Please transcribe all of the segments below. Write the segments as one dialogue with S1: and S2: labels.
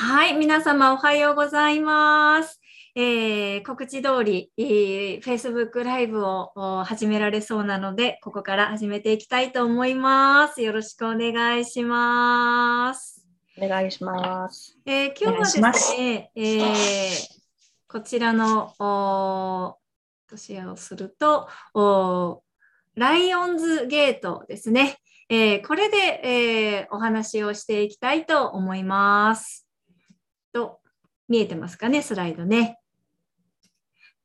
S1: はい、皆様おはようございます。えー告知通り、えー Facebook ライブをお始められそうなので、ここから始めていきたいと思います。よろしくお願いします。
S2: お願いします。
S1: えー今日はですね、えーこちらのおーシェアをするとおライオンズゲートですね。えーこれで、えーお話をしていきたいと思います。と見えてますかね、スライドね。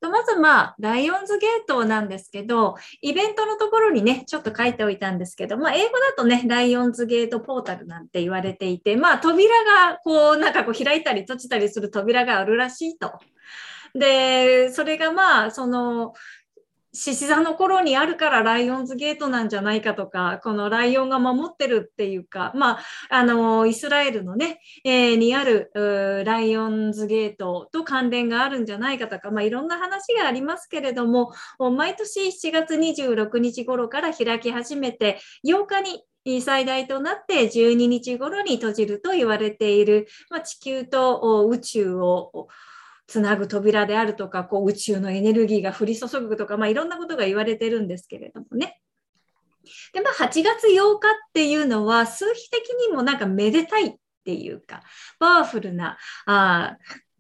S1: とまず、まあ、ライオンズゲートなんですけど、イベントのところにね、ちょっと書いておいたんですけど、まあ、英語だとね、ライオンズゲートポータルなんて言われていて、まあ、扉が、こう、なんかこう、開いたり閉じたりする扉があるらしいと。で、それがまあ、その、獅子座の頃にあるからライオンズゲートなんじゃないかとか、このライオンが守ってるっていうか、まあ、あの、イスラエルのね、えーにあるライオンズゲートと関連があるんじゃないかとか、まあ、いろんな話がありますけれども、毎年7月26日頃から開き始めて、8日に最大となって12日頃に閉じると言われている、まあ、地球と宇宙をつなぐ扉であるとか、こう宇宙のエネルギーが降り注ぐとか、まあ、いろんなことが言われてるんですけれどもね。で、まあ、8月8日っていうのは、数比的にもなんかめでたいっていうか、パワフルなあ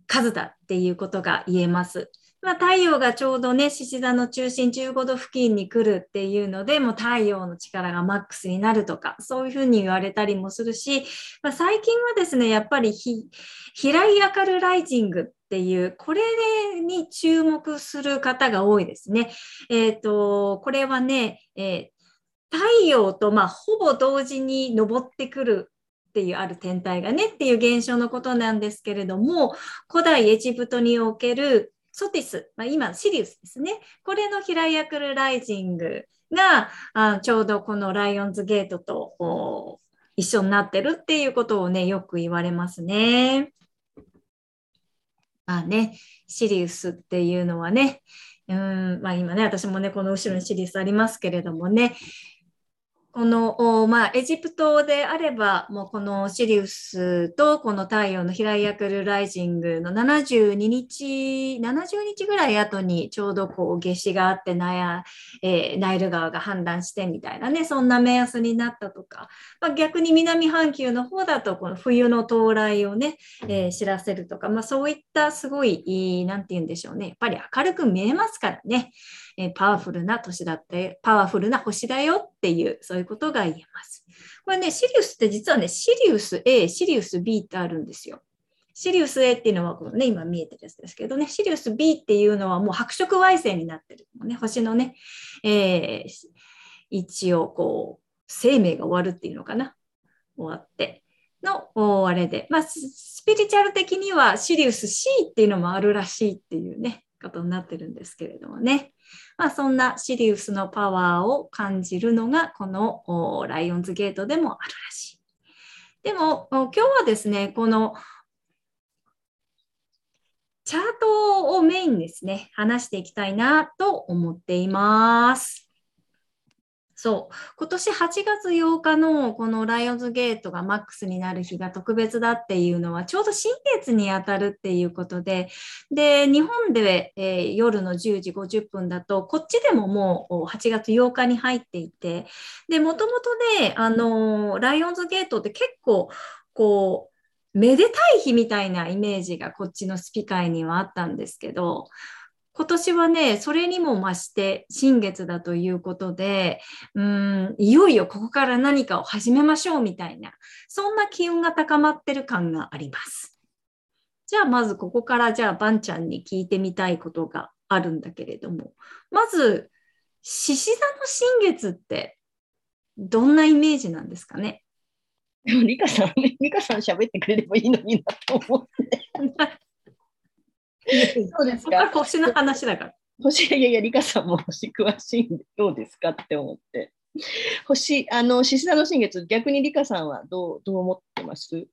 S1: 数だっていうことが言えます。まあ、太陽がちょうどね、獅子座の中心15度付近に来るっていうので、もう太陽の力がマックスになるとか、そういうふうに言われたりもするし、まあ、最近はですね、やっぱりひ、ヒライアカルライジングていう、これに注目する方が多いですね。えっ、と、これはね、えー太陽とまあほぼ同時に昇ってくるっていうある天体がねっていう現象のことなんですけれども、古代エジプトにおけるソティス、まあ、今シリウスですね。これのヒライアクルライジングがあちょうどこのライオンズゲートと一緒になってるっていうことをね、よく言われますね。まあね、シリウスっていうのはね、うん、まあ今ね、私もね、この後ろにシリウスありますけれどもね、この、まあ、エジプトであれば、もうこのシリウスとこの太陽のヒライアクルライジングの72日、70日ぐらい後にちょうどこう夏至があってナヤ、えーナイル川が氾濫してみたいなね、そんな目安になったとか、まあ、逆に南半球の方だとこの冬の到来をね、えー知らせるとか、まあ、そういったすごい、いいなんて言うんでしょうね。やっぱり明るく見えますからね。えパワフルな年だって、パワフルな星だよっていう、そういうことが言えます。これね、シリウスって実はね、シリウス A、シリウス B ってあるんですよ。シリウス A っていうのはこのね、今見えてるやつですけどね、シリウス B っていうのはもう白色矮星になってるのね、星のね、えー一応こう、生命が終わるっていうのかな。終わって。の、あれで。まあ、スピリチュアル的にはシリウス C っていうのもあるらしいっていうね、ことになってるんですけれどもね。まあ、そんなシリウスのパワーを感じるのが、このライオンズゲートでもあるらしい。でも、今日はですね、このチャートをメインですね、話していきたいなと思っています。そう。今年8月8日のこのライオンズゲートがマックスになる日が特別だっていうのはちょうど新月に当たるっていうことで、で、日本で、えー夜の10時50分だと、こっちでももう8月8日に入っていて、で、もともとね、あのーライオンズゲートって結構、こう、めでたい日みたいなイメージがこっちのスピ会にはあったんですけど、今年はね、それにも増して新月だということで、うーん、いよいよここから何かを始めましょうみたいな、そんな機運が高まってる感があります。じゃあまずここからじゃあバンちゃんに聞いてみたいことがあるんだけれども、まず、獅子座の新月ってどんなイメージなんですかね？
S2: でも、リカさん、リカさん喋ってくれればいいのになと思って。そうです
S1: そこは
S2: か。
S1: 星の話だから。
S2: 星、いやいや、リカさんも星詳しいんで、どうですかって思って。星、あの、獅子座の新月、逆にリカさんはどう、どう思ってます？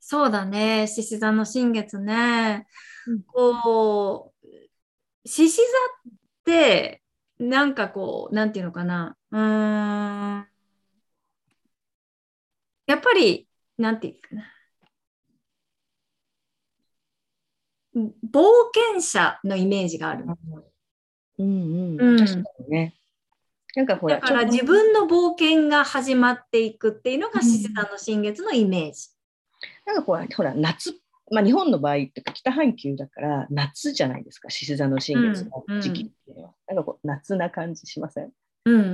S1: そうだね、獅子座の新月ね。
S2: うん
S1: こう、獅子座って、なんかこう、なんていうのかな。うーん。やっぱり、なんていうかな。冒険者のイメージがある。
S2: うんうん。
S1: うん
S2: 確かにね。なんかほら、
S1: だから自分の冒険が始まっていくっていうのが獅子座の新月のイメージ。
S2: なんかほら、ほら夏、まあ、日本の場合っていうか北半球だから夏じゃないですか、獅子座の新月の時期っていうのは。なんかこう夏な感じしません？
S1: うんうん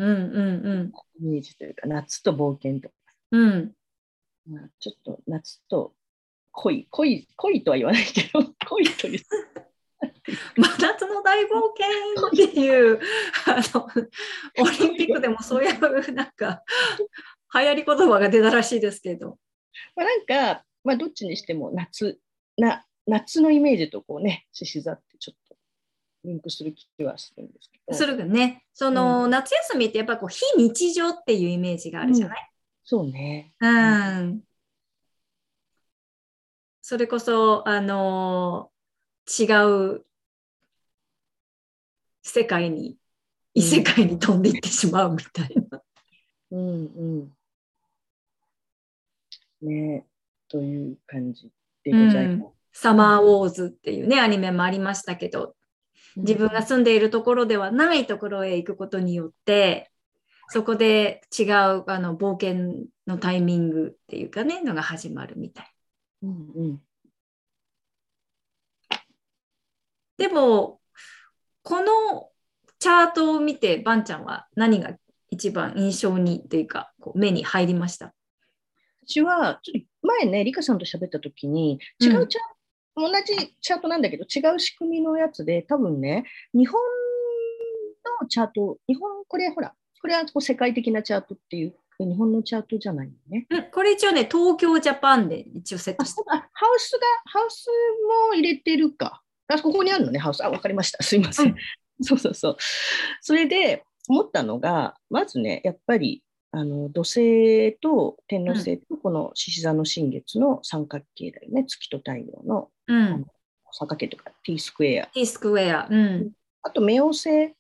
S1: うん
S2: イメージというか、夏と冒険とか。
S1: うん。うん。
S2: まあ、ちょっと夏と恋、恋、恋とは言わないけど、恋という。
S1: 真夏の大冒険っていう あのオリンピックでもそういうなんか流行り言葉が出たらしいですけど。
S2: まあ、なんか、まあ、どっちにしても夏な、夏のイメージとこうね、獅子座ってちょっとリンクする気はするんですけど。
S1: するね、その、夏休みってやっぱこう非日常っていうイメージがあるじゃない、
S2: そうね。
S1: うん、それこそ、あの違う世界に、異世界に飛んでいってしまうみたいな。
S2: うんうん。ねという感じでございます。
S1: サマーウォーズっていうね、アニメもありましたけど、自分が住んでいるところではないところへ行くことによって、そこで違うあの冒険のタイミングっていうかね、のが始まるみたい。
S2: うんうん。
S1: でも、このチャートを見て、バンちゃんは何が一番印象にっていうか、こう目に入りました？
S2: 私は、ちょっと前ね、リカさんと喋った時に、違うチャート、同じチャートなんだけど、違う仕組みのやつで、多分ね、日本のチャート、日本、これほら、これはこう世界的なチャートっていう、日本のチャートじゃないのね。
S1: うんこれ一応ね、東京ジャパンで一応セットして
S2: あハウスが、ハウスも入れてるか。あ、ここにあるのね、ハウス。あ、わかりました。すいません。
S1: うん
S2: そうそうそう。それで思ったのが、まずね、やっぱり、あの土星と天王星とこの獅子座の新月の三角形だよね、月と太陽の
S1: うん。
S2: 三角形とか T スクエア。
S1: T スクエア。うん。
S2: あと、冥王星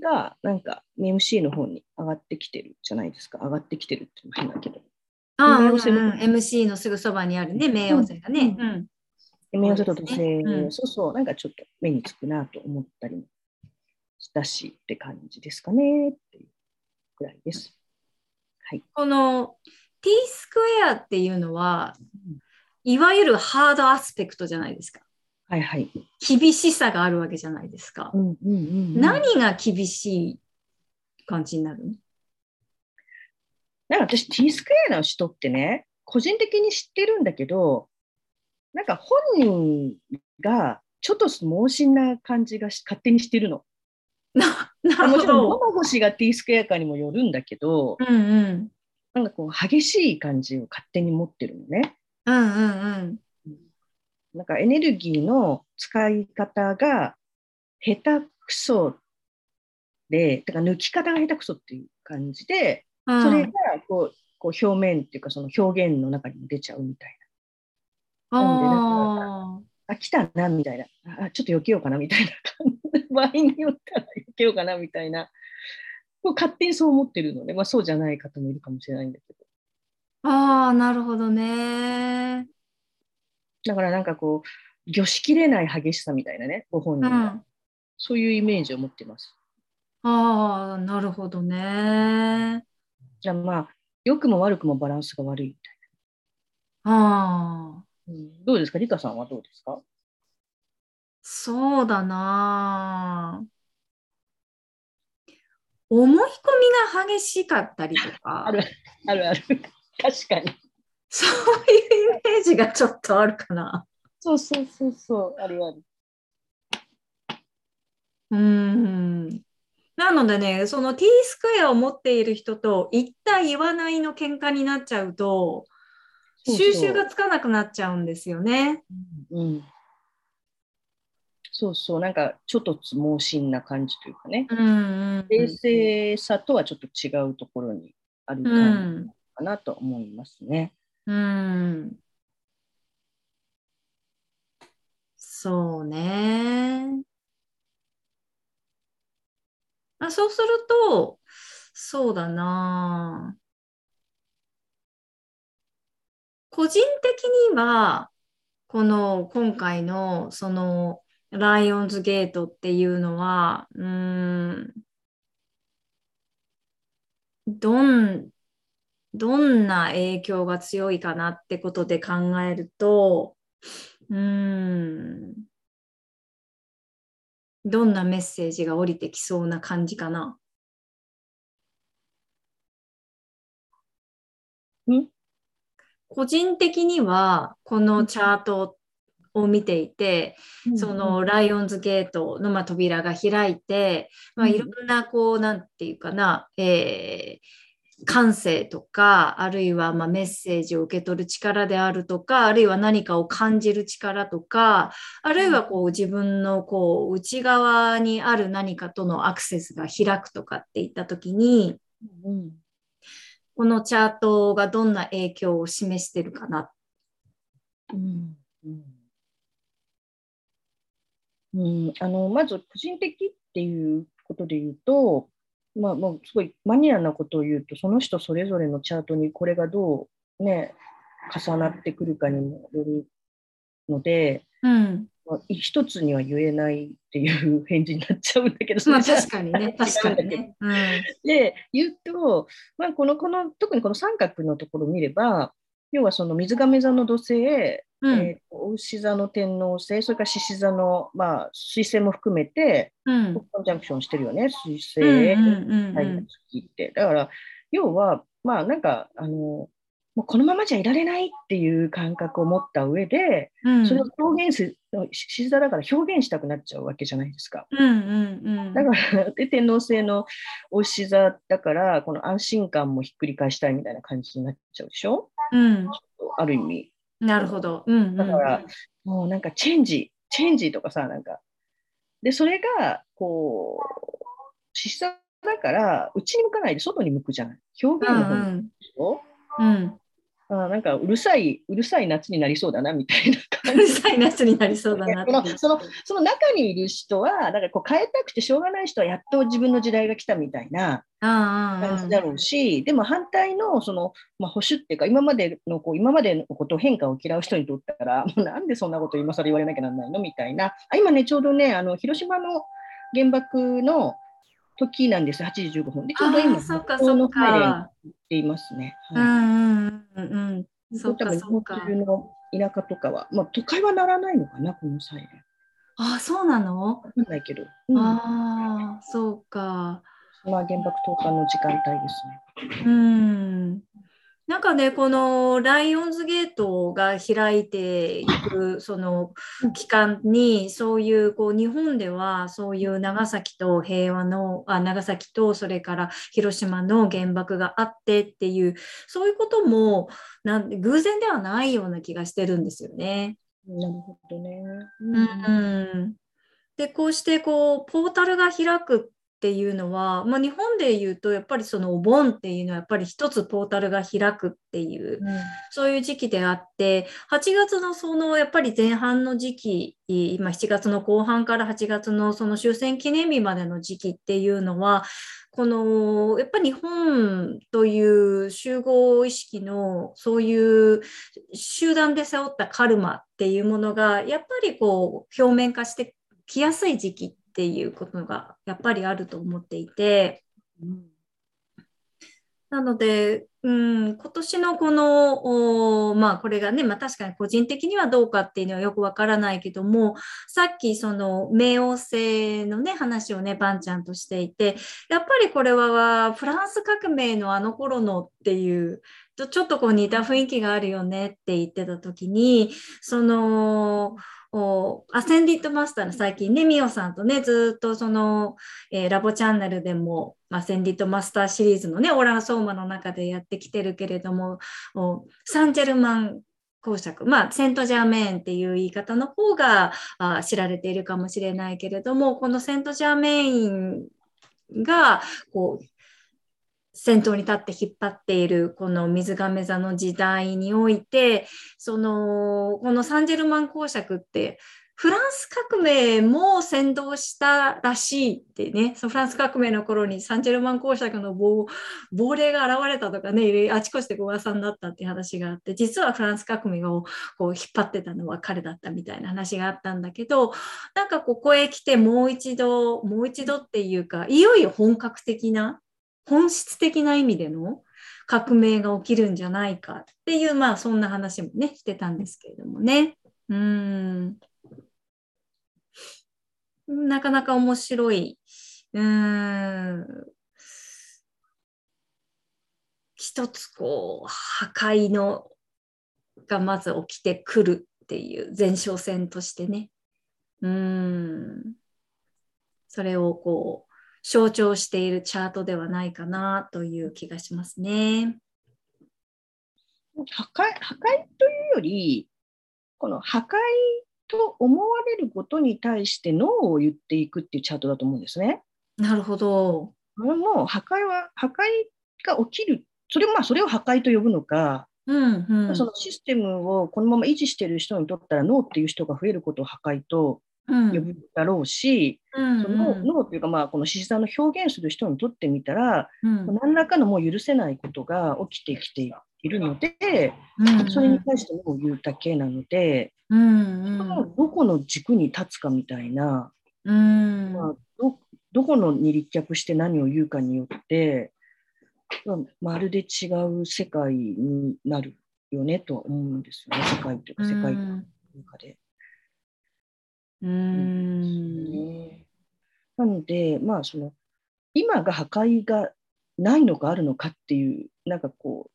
S2: がなんか MC の方に上がってきてるじゃないですか。上がってきてるって変だけど。
S1: ああ、うんうん MC のすぐそばにあるね、冥王星がね。
S2: う
S1: うん。
S2: で冥王星と土星、
S1: そうん
S2: そうそう、なんかちょっと目につくなと思ったりもしたしって感じですかねっていうくらいです。はい。
S1: この T スクエアっていうのは、いわゆるハードアスペクトじゃないですか。
S2: はいはい。
S1: 厳しさがあるわけじゃないですか。
S2: うんうんうんうん、
S1: 何が厳しい感じになるの？
S2: なんか私 T スクエアの人ってね、個人的に知ってるんだけど、なんか本人がちょっと盲信な感じがし勝手にしてるの。
S1: ななるほ
S2: もちろん、
S1: ど。
S2: 物腰が T スクエアかにもよるんだけど、
S1: うんうん。
S2: なんかこう激しい感じを勝手に持ってるのね。
S1: うんうんうん。
S2: なんかエネルギーの使い方が下手くそで、だから抜き方が下手くそっていう感じで、
S1: うん
S2: それがこうこう表面っていうかその表現の中にも出ちゃうみたい
S1: あ
S2: な。あ、来たなみたいな。あ、ちょっと避けようかなみたいな。場合によったら避けようかなみたいな。もう勝手にそう思ってるので、まあそうじゃない方もいるかもしれないんだけど。
S1: あ、ああ、なるほどね。
S2: だからなんかこう、御しきれない激しさみたいなね、ご本
S1: うん。
S2: 人が。
S1: あ
S2: そういうイメージを持ってます。
S1: あ、なるほどね。
S2: じゃあまあ、良くも悪くもバランスが悪いみたい
S1: ああ、
S2: な。うん、どうですか？リカさんはどうですか？
S1: そうだな。思い込みが激しかったりとか、
S2: あるあるある。確かに。
S1: そういうイメージがちょっとあるかな。
S2: そうそうそうそう。あるある。
S1: うーん。なのでね、その T スクエアを持っている人と言った言わないの喧嘩になっちゃうと、収集がつかなくなっちゃうんですよね。
S2: うん。そうそう。なんかちょっと盲信な感じというかね。
S1: うんうん
S2: 冷静さとはちょっと違うところにある。かなと思いますね。
S1: うん。そうね。あ、そうすると、そうだな。個人的には、この今回のそのライオンズゲートっていうのは、うん、どん、どんな影響が強いかなってことで考えると、うーん、どんなメッセージが降りてきそうな感じかな。
S2: ん。
S1: 個人的にはこのチャートを見ていて、そのライオンズゲートのまあ扉が開いて、まあ、いろんなこう、なんていうかな、えー、感性とか、あるいはまメッセージを受け取る力であるとか、あるいは何かを感じる力とか、あるいはこう自分のこう内側にある何かとのアクセスが開くとかっていったときに、
S2: うん
S1: このチャートがどんな影響を示してるかな。
S2: うん。うん、あのまず個人的っていうことで言うと、まあ、もうすごいマニアなことを言うと、その人それぞれのチャートにこれがどう、ね、重なってくるかにもよるので、
S1: うん。
S2: まあ、一つには言えないっていう返事になっちゃうんだけど、
S1: まあ確かにね、確かにね。うん。
S2: で言うと、まあ、このこの特にこの三角のところを見れば要はその水亀座の土星、
S1: うん
S2: えー牛座の天王星それから獅子座の、まあ、水星も含めて
S1: うん。
S2: コンジャンクションしてるよね水星、太陽月ってだから要はまあなんかあのもうこのままじゃいられないっていう感覚を持った上で、
S1: うん。
S2: それを表現す獅子座だから表現したくなっちゃうわけじゃないですか。
S1: うんうんうん。
S2: だから、で天王星のお牛座だから、この安心感もひっくり返したいみたいな感じになっちゃうでしょ？
S1: うん。
S2: ある意味。
S1: なるほど。うんうん。
S2: だから、もうなんかチェンジ、チェンジとかさ、なんか。で、それが、こう、獅子座だから、内に向かないで外に向くじゃない。表現の方
S1: うん
S2: にでしょ、
S1: うん。うん。
S2: あなんかうるさい、うるさい夏になりそうだなみたいな
S1: う
S2: 感じ。
S1: るさい夏になりそうだな。
S2: そのそのその中にいる人は、なんかこう変えたくてしょうがない人はやっと自分の時代が来たみたいな感じだろうし、でも反対のその、まあ、保守っていうか、今までのこう今までのことを変化を嫌う人にとったら、もうなんでそんなこと今更言われなきゃなんないのみたいな、あ今ね、ちょうどね、あの広島の原爆の時なんです、8時15分。で、ちょうど今、
S1: そうかそうか
S2: っていますね。はい
S1: うんうんうんうん。そう
S2: 多
S1: かそうか
S2: 分日本中。の田舎とかは、まあ、都会はならないのかな、このサイレン。
S1: あ、そうなの？
S2: わかんないけど。うん、ま
S1: ああ、そうか。
S2: あ、原爆投下の時間帯ですね。
S1: うん。なんかね、このライオンズゲートが開いていくその期間に、そういうこう日本ではそういう長崎と平和のあ、長崎とそれから広島の原爆があってっていう、そういうこともなんで偶然ではないような気がしてるんですよね。
S2: なるほどね。
S1: うん、でこうしてこうポータルが開くっていうのは、まあ、日本で言うとやっぱりそのお盆っていうのはやっぱり一つポータルが開くっていうそういう時期であって8月のそのやっぱり前半の時期今7月の後半から8月のその終戦記念日までの時期っていうのはこのやっぱり日本という集合意識のそういう集団で背負ったカルマっていうものがやっぱりこう表面化してきやすい時期っていうことがやっぱりあると思っていて。
S2: うん
S1: なので、うん、今年のこの、まあこれがね、まあ確かに個人的にはどうかっていうのはよくわからないけども、さっきその冥王星のね、話をね、バンちゃんとしていて、やっぱりこれはフランス革命のあの頃のっていう、ちょちょっとこう似た雰囲気があるよねって言ってた時に、その、おアセンディットマスターの最近ね、ミオさんとね、ずっとその、えーラボチャンネルでも、アセンディットマスターシリーズのね、オラン・ソーマの中でやってきてるけれども、サンジェルマン公爵、まあ、セントジャーメーンっていう言い方の方があ知られているかもしれないけれども、このセントジャーメーンが、こう、先頭に立って引っ張っているこの水亀座の時代において、その、このサンジェルマン公爵って、フランス革命も先導したらしいってね、そのフランス革命の頃にサンチェルマン公爵の亡亡霊が現れたとかね、あちこちで噂になったっていう話があって、実はフランス革命をこう引っ張ってたのは彼だったみたいな話があったんだけど、なんかここへ来てもう一度、もう一度っていうか、いよいよ本格的な、本質的な意味での革命が起きるんじゃないかっていう、まあそんな話もね、してたんですけれどもね。うん。なかなか面白い。うん。一つこう、破壊のがまず起きてくるっていう前哨戦としてね。うん。それをこう、象徴しているチャートではないかなという気がしますね。
S2: 破壊破壊というより、この破壊と思われることに対してノーを言っていくっていうチャートだと思うんですね。
S1: なるほど。
S2: これも破壊は破壊が起きる、それまあそれを破壊と呼ぶのか、
S1: うんうん、
S2: そのシステムをこのまま維持している人にとったらノーっていう人が増えることを破壊と呼ぶだろうし、うんそのノーというか、まあ、この獅子座の表現する人にとってみたら、うん、何らかのもう許せないことが起きてきているので、うんそれに対してもう言うだけなので、
S1: うんうん、
S2: どこの軸に立つかみたいな、
S1: うん。
S2: まあ、どどこのに立脚して何を言うかによって、まあ、まるで違う世界になるよねとは思うんですよね、世界というか世界の中で。
S1: うん、
S2: なので、まあ、その今が破壊がないのかあるのかっていう、なんかこう、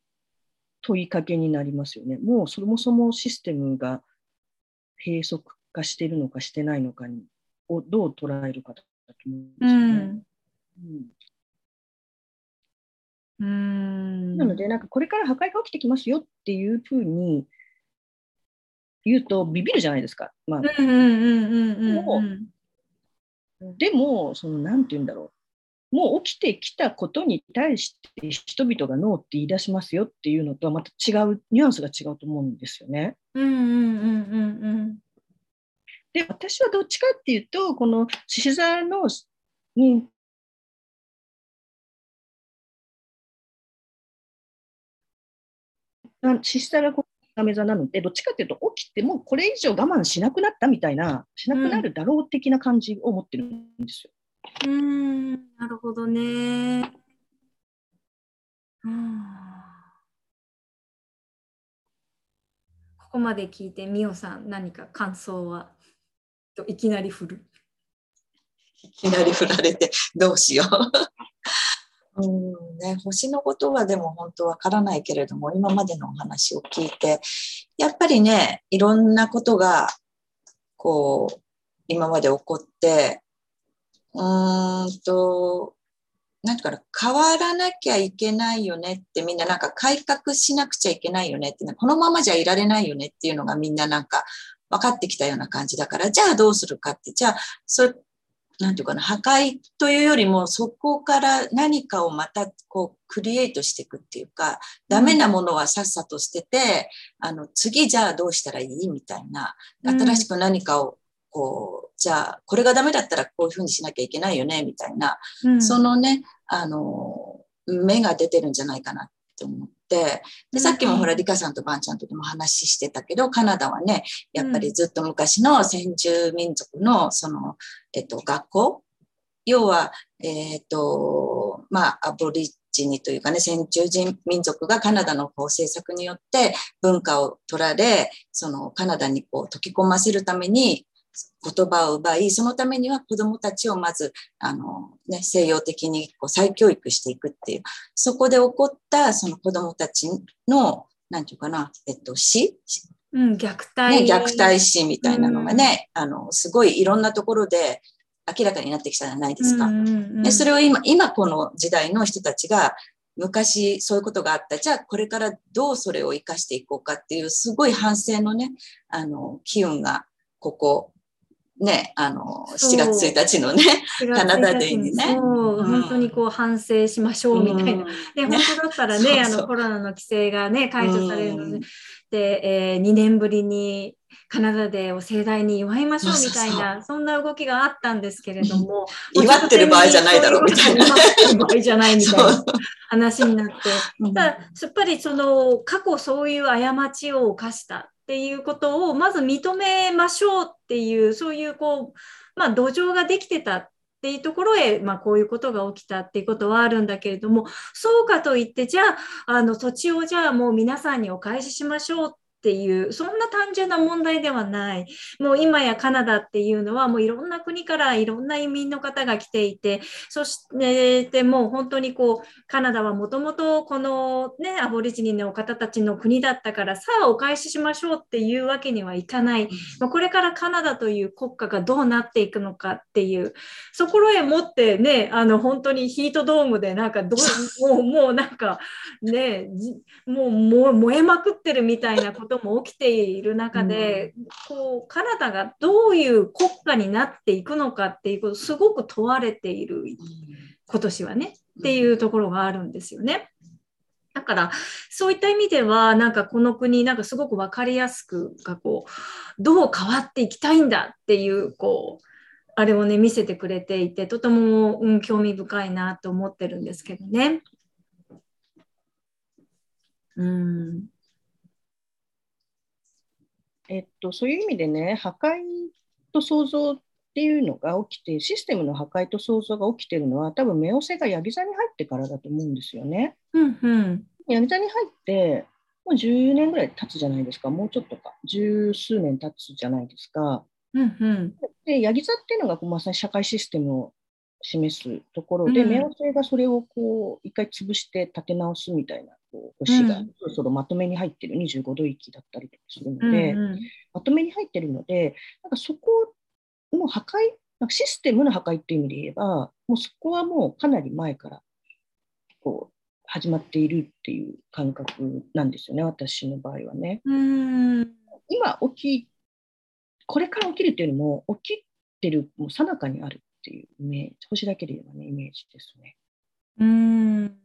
S2: 問いかけになりますよね。もうそもそもシステムが閉塞化しているのかしてないのかにをどう捉えるかだと思うんですよね。
S1: うん、
S2: なので、なんかこれから破壊が起きてきますよっていうふうに言うとビビるじゃないですか。まあ、でも、そのなんて言うんだろう。もう起きてきたことに対して人々がノーって言い出しますよっていうのとはまた違う、ニュアンスが違うと思うんですよね。で、私はどっちかっていうと、この獅子座のに獅子座が亀座なので、どっちかっていうと、起きてもこれ以上我慢しなくなったみたいな、しなくなるだろう的な感じを持ってるんですよ。
S1: うん、なるほどね。ここまで聞いて、みおさん、何か感想は？いきなり振る。
S3: いきなり振られて、どうしよう。うんね、星のことはでも本当わからないけれども、今までのお話を聞いて、やっぱりね、いろんなことが、こう、今まで起こって、うーんと、なんていうかな、変わらなきゃいけないよねってみんななんか改革しなくちゃいけないよねって、このままじゃいられないよねっていうのがみんななんか分かってきたような感じだから、じゃあどうするかって、じゃあ、そなんていうかな、破壊というよりも、そこから何かをまたこう、クリエイトしていくっていうか、ダメなものはさっさと捨てて、あの、次じゃあどうしたらいいみたいな、新しく何かを、こう、じゃあ、これがダメだったらこういうふうにしなきゃいけないよね、みたいな、そのね、あの、目が出てるんじゃないかなって思って、で、さっきもほら、リカさんとバンちゃんとでも話してたけど、カナダはね、やっぱりずっと昔の先住民族の、その、えっと、学校？要は、えっと、まあ、アボリジニというかね、先住人民族がカナダのこう政策によって文化を取られ、そのカナダにこう溶き込ませるために言葉を奪い、そのためには子供たちをまず、あの、ね、西洋的にこう再教育していくっていう、そこで起こったその子供たちの、なんていうかな、えっと、死？
S1: うん、虐待。
S3: ね、虐待死みたいなのがね、うん、あの、すごいいろんなところで明らかになってきたじゃないですか。うんうんうん、でそれを今、今この時代の人たちが、昔そういうことがあった。じゃあこれからどうそれを生かしていこうかっていう、すごい反省のね、あの、機運がここね、あの、
S1: そう。
S3: 7月1日のね、カナダデーにね。
S1: そう、
S3: うん。
S1: 本当にこう反省しましょうみたいな。
S3: うん。
S1: で、
S3: ね。
S1: 本当だったらね、
S3: そうそう。
S1: あのコロナの規制がね、解除されるので、えー2年ぶりにカナダデーを盛大に祝いましょうみたいな、そんな動きがあったんですけれども、
S3: 祝ってる場合じゃないだろうみたいな。
S1: 祝ってる場合じゃないみたいな 話になって、
S3: うん。
S1: ただやっぱりその過去そういう過ちを犯したっていうことをまず認めましょうっていうそういうこう、まあ、土壌ができてたっていうところへ、まあ、こういうことが起きたっていうことはあるんだけれどもそうかといってじゃああの土地をじゃあもう皆さんにお返ししましょうっていうそんな単純な問題ではない。もう今やカナダっていうのはもういろんな国からいろんな移民の方が来ていてそしてでもう本当にこうカナダはもともとこのねアボリジニの方たちの国だったからさあお返ししましょうっていうわけにはいかない、まあ、これからカナダという国家がどうなっていくのかっていうそこへ持ってねあの本当にヒートドームでなんかどう もうもうなんかねもう燃えまくってるみたいなことも起きている中で、こうカナダがどういう国家になっていくのかっていうことすごく問われている今年はねっていうところがあるんですよね。だからそういった意味ではなんかこの国なんかすごく分かりやすくがこうどう変わっていきたいんだっていうこうあれをね見せてくれていてとても、うん、興味深いなと思ってるんですけどね。うん
S2: えっと、そういう意味でね、破壊と創造っていうのが起きて、システムの破壊と創造が起きてるのは、多分冥王星がヤギ座に入ってからだと思うんですよね。
S1: うんうん。
S2: ヤギ座に入って、もう10年ぐらい経つじゃないですか、もうちょっとか、十数年経つじゃないですか。
S1: うんうん。
S2: で、ヤギ座っていうのがこうまさに社会システムを示すところで、
S1: うん。
S2: 冥王星がそれをこう一回潰して立て直すみたいなこう星が
S1: うん
S2: そろそろまとめに入ってる25度域だったりとかする
S1: うん
S2: ので、
S1: うん
S2: まとめに入ってるので、なんかそこの破壊、なんかシステムの破壊っていう意味で言えば、もうそこはもうかなり前からこう始まっているっていう感覚なんですよね、私の場合はね。
S1: うん
S2: 今起き、これから起きるっていうよりも、起きてる、もう最中にあるっていうイメージ、星だけで言えばね、イメージですね。
S1: うん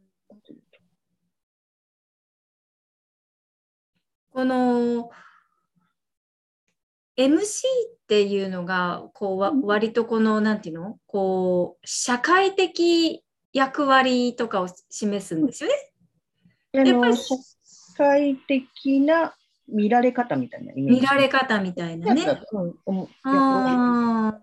S1: この MC っていうのがこう割とこのなんていうのこう社会的役割とかを示すんですよね。
S2: あ
S1: やっぱり
S2: の社会的な見られ方みたいな。
S1: 見られ方みたいなね。
S2: うん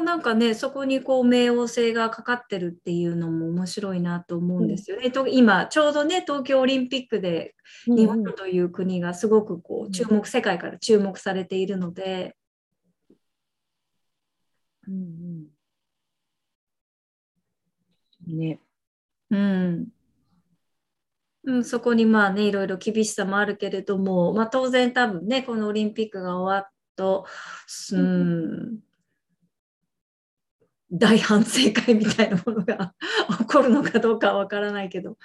S1: なんかねそこにこう冥王星がかかってるっていうのも面白いなと思うんですよね。と今ちょうどね東京オリンピックで
S2: うん。
S1: 日本という国がすごくこ
S2: う
S1: うん注目世界から注目されているので、
S2: うんうん。ね。
S1: うん。うん、そこにまあねいろいろ厳しさもあるけれども、まあ、当然多分ねこのオリンピックが終わっと、うん、大反省会みたいなものが 起こるのかどうかは分からないけど。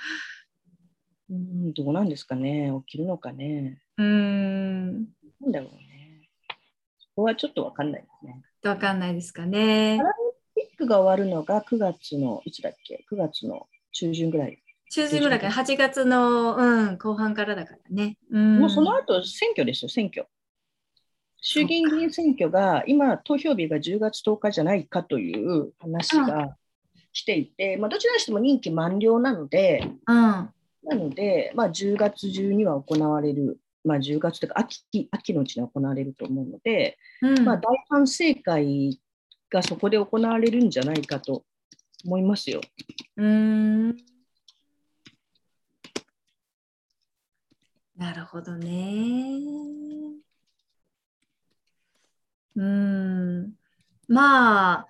S2: うん、どうなんですかね。起きるのかね。
S1: うん
S2: なんだろうね。そこはちょっとわかんないですね。
S1: 分かんないですかね。
S2: ピックが終わるのが9月の、いつだっけ ?9 月の中旬ぐらい。
S1: 中旬ぐらいから8月の、うん、後半からだからね。うん、
S2: もうその後選挙ですよ、選挙。衆議院議員選挙が今、投票日が10月10日じゃないかという話が来ていて、まあ、どちらにしても任期満了なので、
S1: うん
S2: なので、まあ、10月中には行われる、まあ、10月というか秋秋のうちに行われると思うので、
S1: うん
S2: まあ、大反省会がそこで行われるんじゃないかと思いますよ。
S1: うんなるほどね。うん。まあ、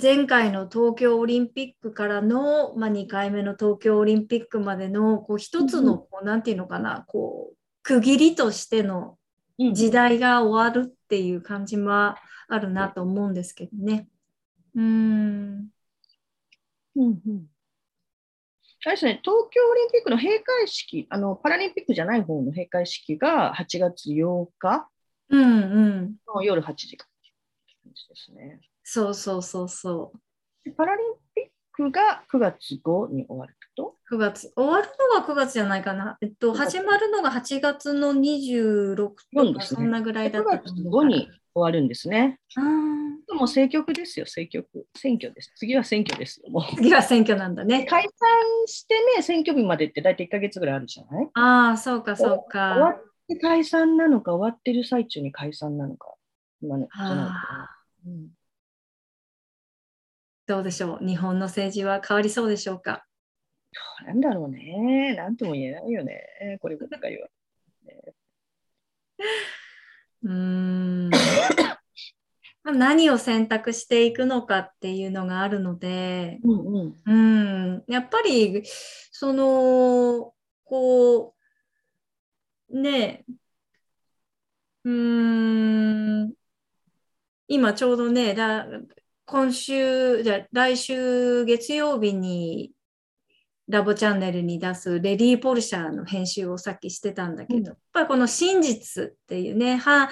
S1: 前回の東京オリンピックからの、まあ、2回目の東京オリンピックまでのこう一つのこう、なんていうのかなこう区切りとしての
S2: うん
S1: 時代が終わるっていう感じはあるなと思うんですけどね。うん。
S2: うんうんあれですね、東京オリンピックの閉会式、あのパラリンピックじゃない方の閉会式が8月8日
S1: うんうん。
S2: の夜8時から感じですね。
S1: そうそうそうそう。
S2: でパラリンピックが9月5に終わると
S1: ？9月。終わるのが9月じゃないかな。えっと、始まるのが8月の26とか、
S2: そ
S1: んなぐらいだ
S2: 9月
S1: ったと思う
S2: 5に終わるんですね。
S1: あー
S2: もう政局ですよ、政局。選挙です。次は選挙ですよ。もう
S1: 次は選挙なんだね。
S2: 解散してね、選挙日までって大体1ヶ月ぐらいあるじゃない？
S1: ああ、そうか、そう
S2: 終わ
S1: か。
S2: って解散なのか、終わってる最中に解散なのか。今のじゃないか
S1: あ
S2: なうん
S1: どうでしょう？日本の政治は変わりそうでしょうか？
S2: なんだろうね。なんとも言えないよね。こればっかりは。
S1: うーん。まあ何を選択していくのかっていうのがあるので、
S2: うんうん。
S1: うん、やっぱり、その、こう、ねえ、うーん、今ちょうどね、ら今週、じゃ来週月曜日にラボチャンネルに出すレディー・ポルシャーの編集をさっきしてたんだけど、
S2: うん
S1: やっぱりこの真実っていうね、は、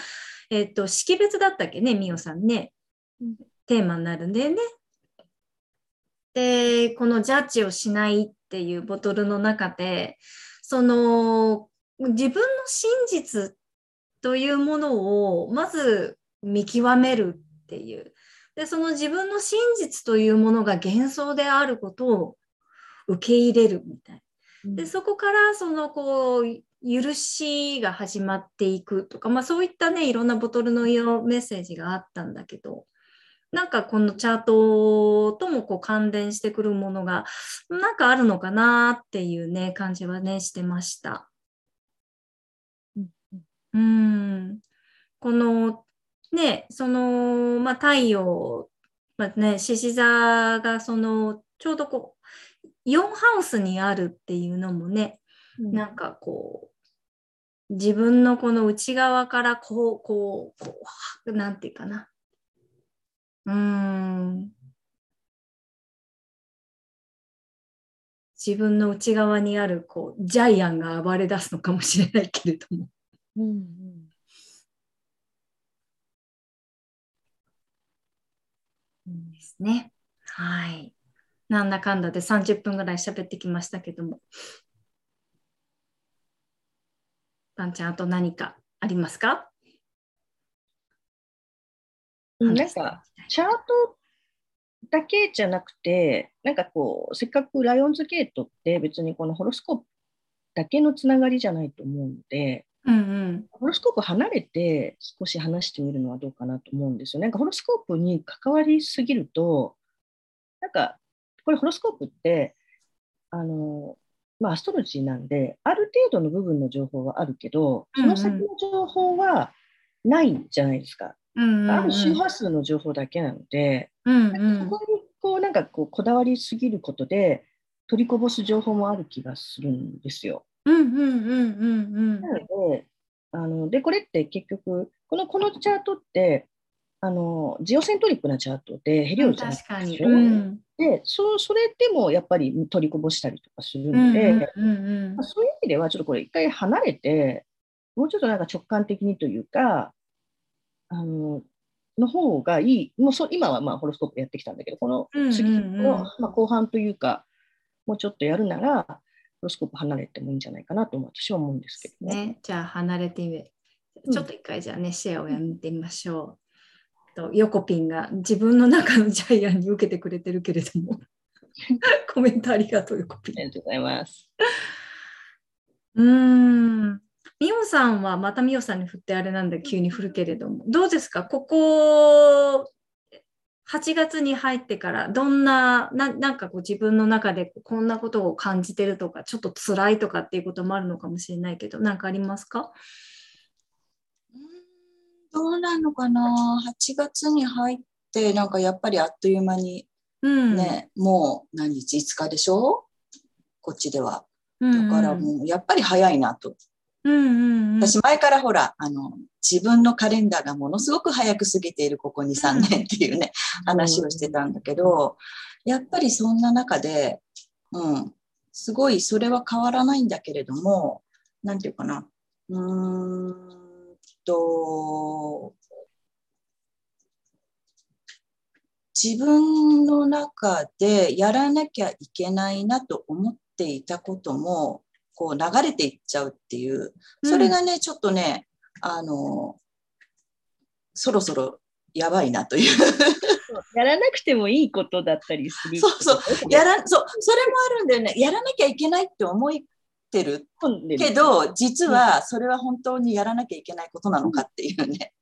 S1: えっと、識別だったっけね、みおさんね
S2: うん、
S1: テーマになるんだよね。で、このジャッジをしないっていうボトルの中で、その自分の真実というものをまず見極めるっていう。で、その自分の真実というものが幻想であることを受け入れるみたいな。で、そこからそのこう、許しが始まっていくとか、まあそういったね、いろんなボトルの色メッセージがあったんだけど、なんかこのチャートともこう関連してくるものがなんかあるのかなっていうね、感じはね、してました。
S2: うん
S1: うん。このね、その、まあ太陽、まあね、獅子座がその、ちょうどこう、4ハウスにあるっていうのもね、
S2: うん
S1: なんかこう、自分のこの内側からこう、こう、こう、なんていうかな。うーん。自分の内側にある、こう、ジャイアンが暴れ出すのかもしれないけれども。
S2: うんうんうん
S1: ですね。はい。なんだかんだで30分ぐらい喋ってきましたけども。パンちゃん、あと何かありますか？
S2: うんなんか、チャートだけじゃなくて、なんかこう、せっかくライオンズゲートって別にこのホロスコープだけのつながりじゃないと思うので、
S1: うんうん。
S2: ホロスコープ離れて少し話してみるのはどうかなと思うんですよ。なんかホロスコープに関わりすぎると、なんか、これホロスコープって、あの、まあ、アストロジーなんで、ある程度の部分の情報はあるけど、その先の情報はないじゃないですか。
S1: うんうんうん
S2: ある周波数の情報だけなので、
S1: うんうん
S2: そこにこうなんかこうこだわりすぎることで取りこぼす情報もある気がするんですよ。
S1: うんうんうんうん
S2: なので、あのでこれって結局このこのチャートってあのジオセントリックなチャートでヘリ
S1: うん。
S2: オじゃない。でしょ
S1: うん
S2: でそそれでもやっぱり取りこぼしたりとかする
S1: うん
S2: ので、
S1: うんうん
S2: まあそういう意味ではちょっとこれ一回離れてもうちょっとなんか直感的にというかあのの方がいいもうそ今はまあホロスコープやってきたんだけどこの次の、まあ、後半というかもうちょっとやるならホロスコープ離れてもいいんじゃないかなと私は思うんですけどね。
S1: ね、じゃあ離れてみる。
S2: うん
S1: ちょっと一回じゃあね、シェアをやめてみましょう。とヨコピンが自分の中のジャイアンに受けてくれてるけれども。コメントありがとう、ヨコピン
S2: あ。りがとうございます。
S1: うーん。ミオさんは、またミオさんに振ってあれなんで急に振るけれども、どうですか？ここ、8月に入ってから、どんな、ななんかこう自分の中でこんなことを感じてるとか、ちょっと辛いとかっていうこともあるのかもしれないけど、なんかありますか？
S3: うんどうなのかな？8月に入ってなんかやっぱりあっという間に
S1: うん。
S3: ね、もう何日？5日でしょ？こっちでは。だからもうやっぱり早いなと、
S1: うんうんうん、
S3: 私前からほらあの自分のカレンダーがものすごく早く過ぎているここ23年っていうね、話をしてたんだけどやっぱりそんな中で、うん、すごいそれは変わらないんだけれども、なんていうかな、うーんと、自分の中でやらなきゃいけないなと思っていたことも、こう流れていっちゃうっていう、それがね、ちょっとね、あの、そろそろやばいなという。
S2: やらなくてもいいことだったりする。
S3: そうそう。やら、そう、それもあるんだよね。やらなきゃいけないって思ってるけど、実はそれは本当にやらなきゃいけないことなのかっていうね。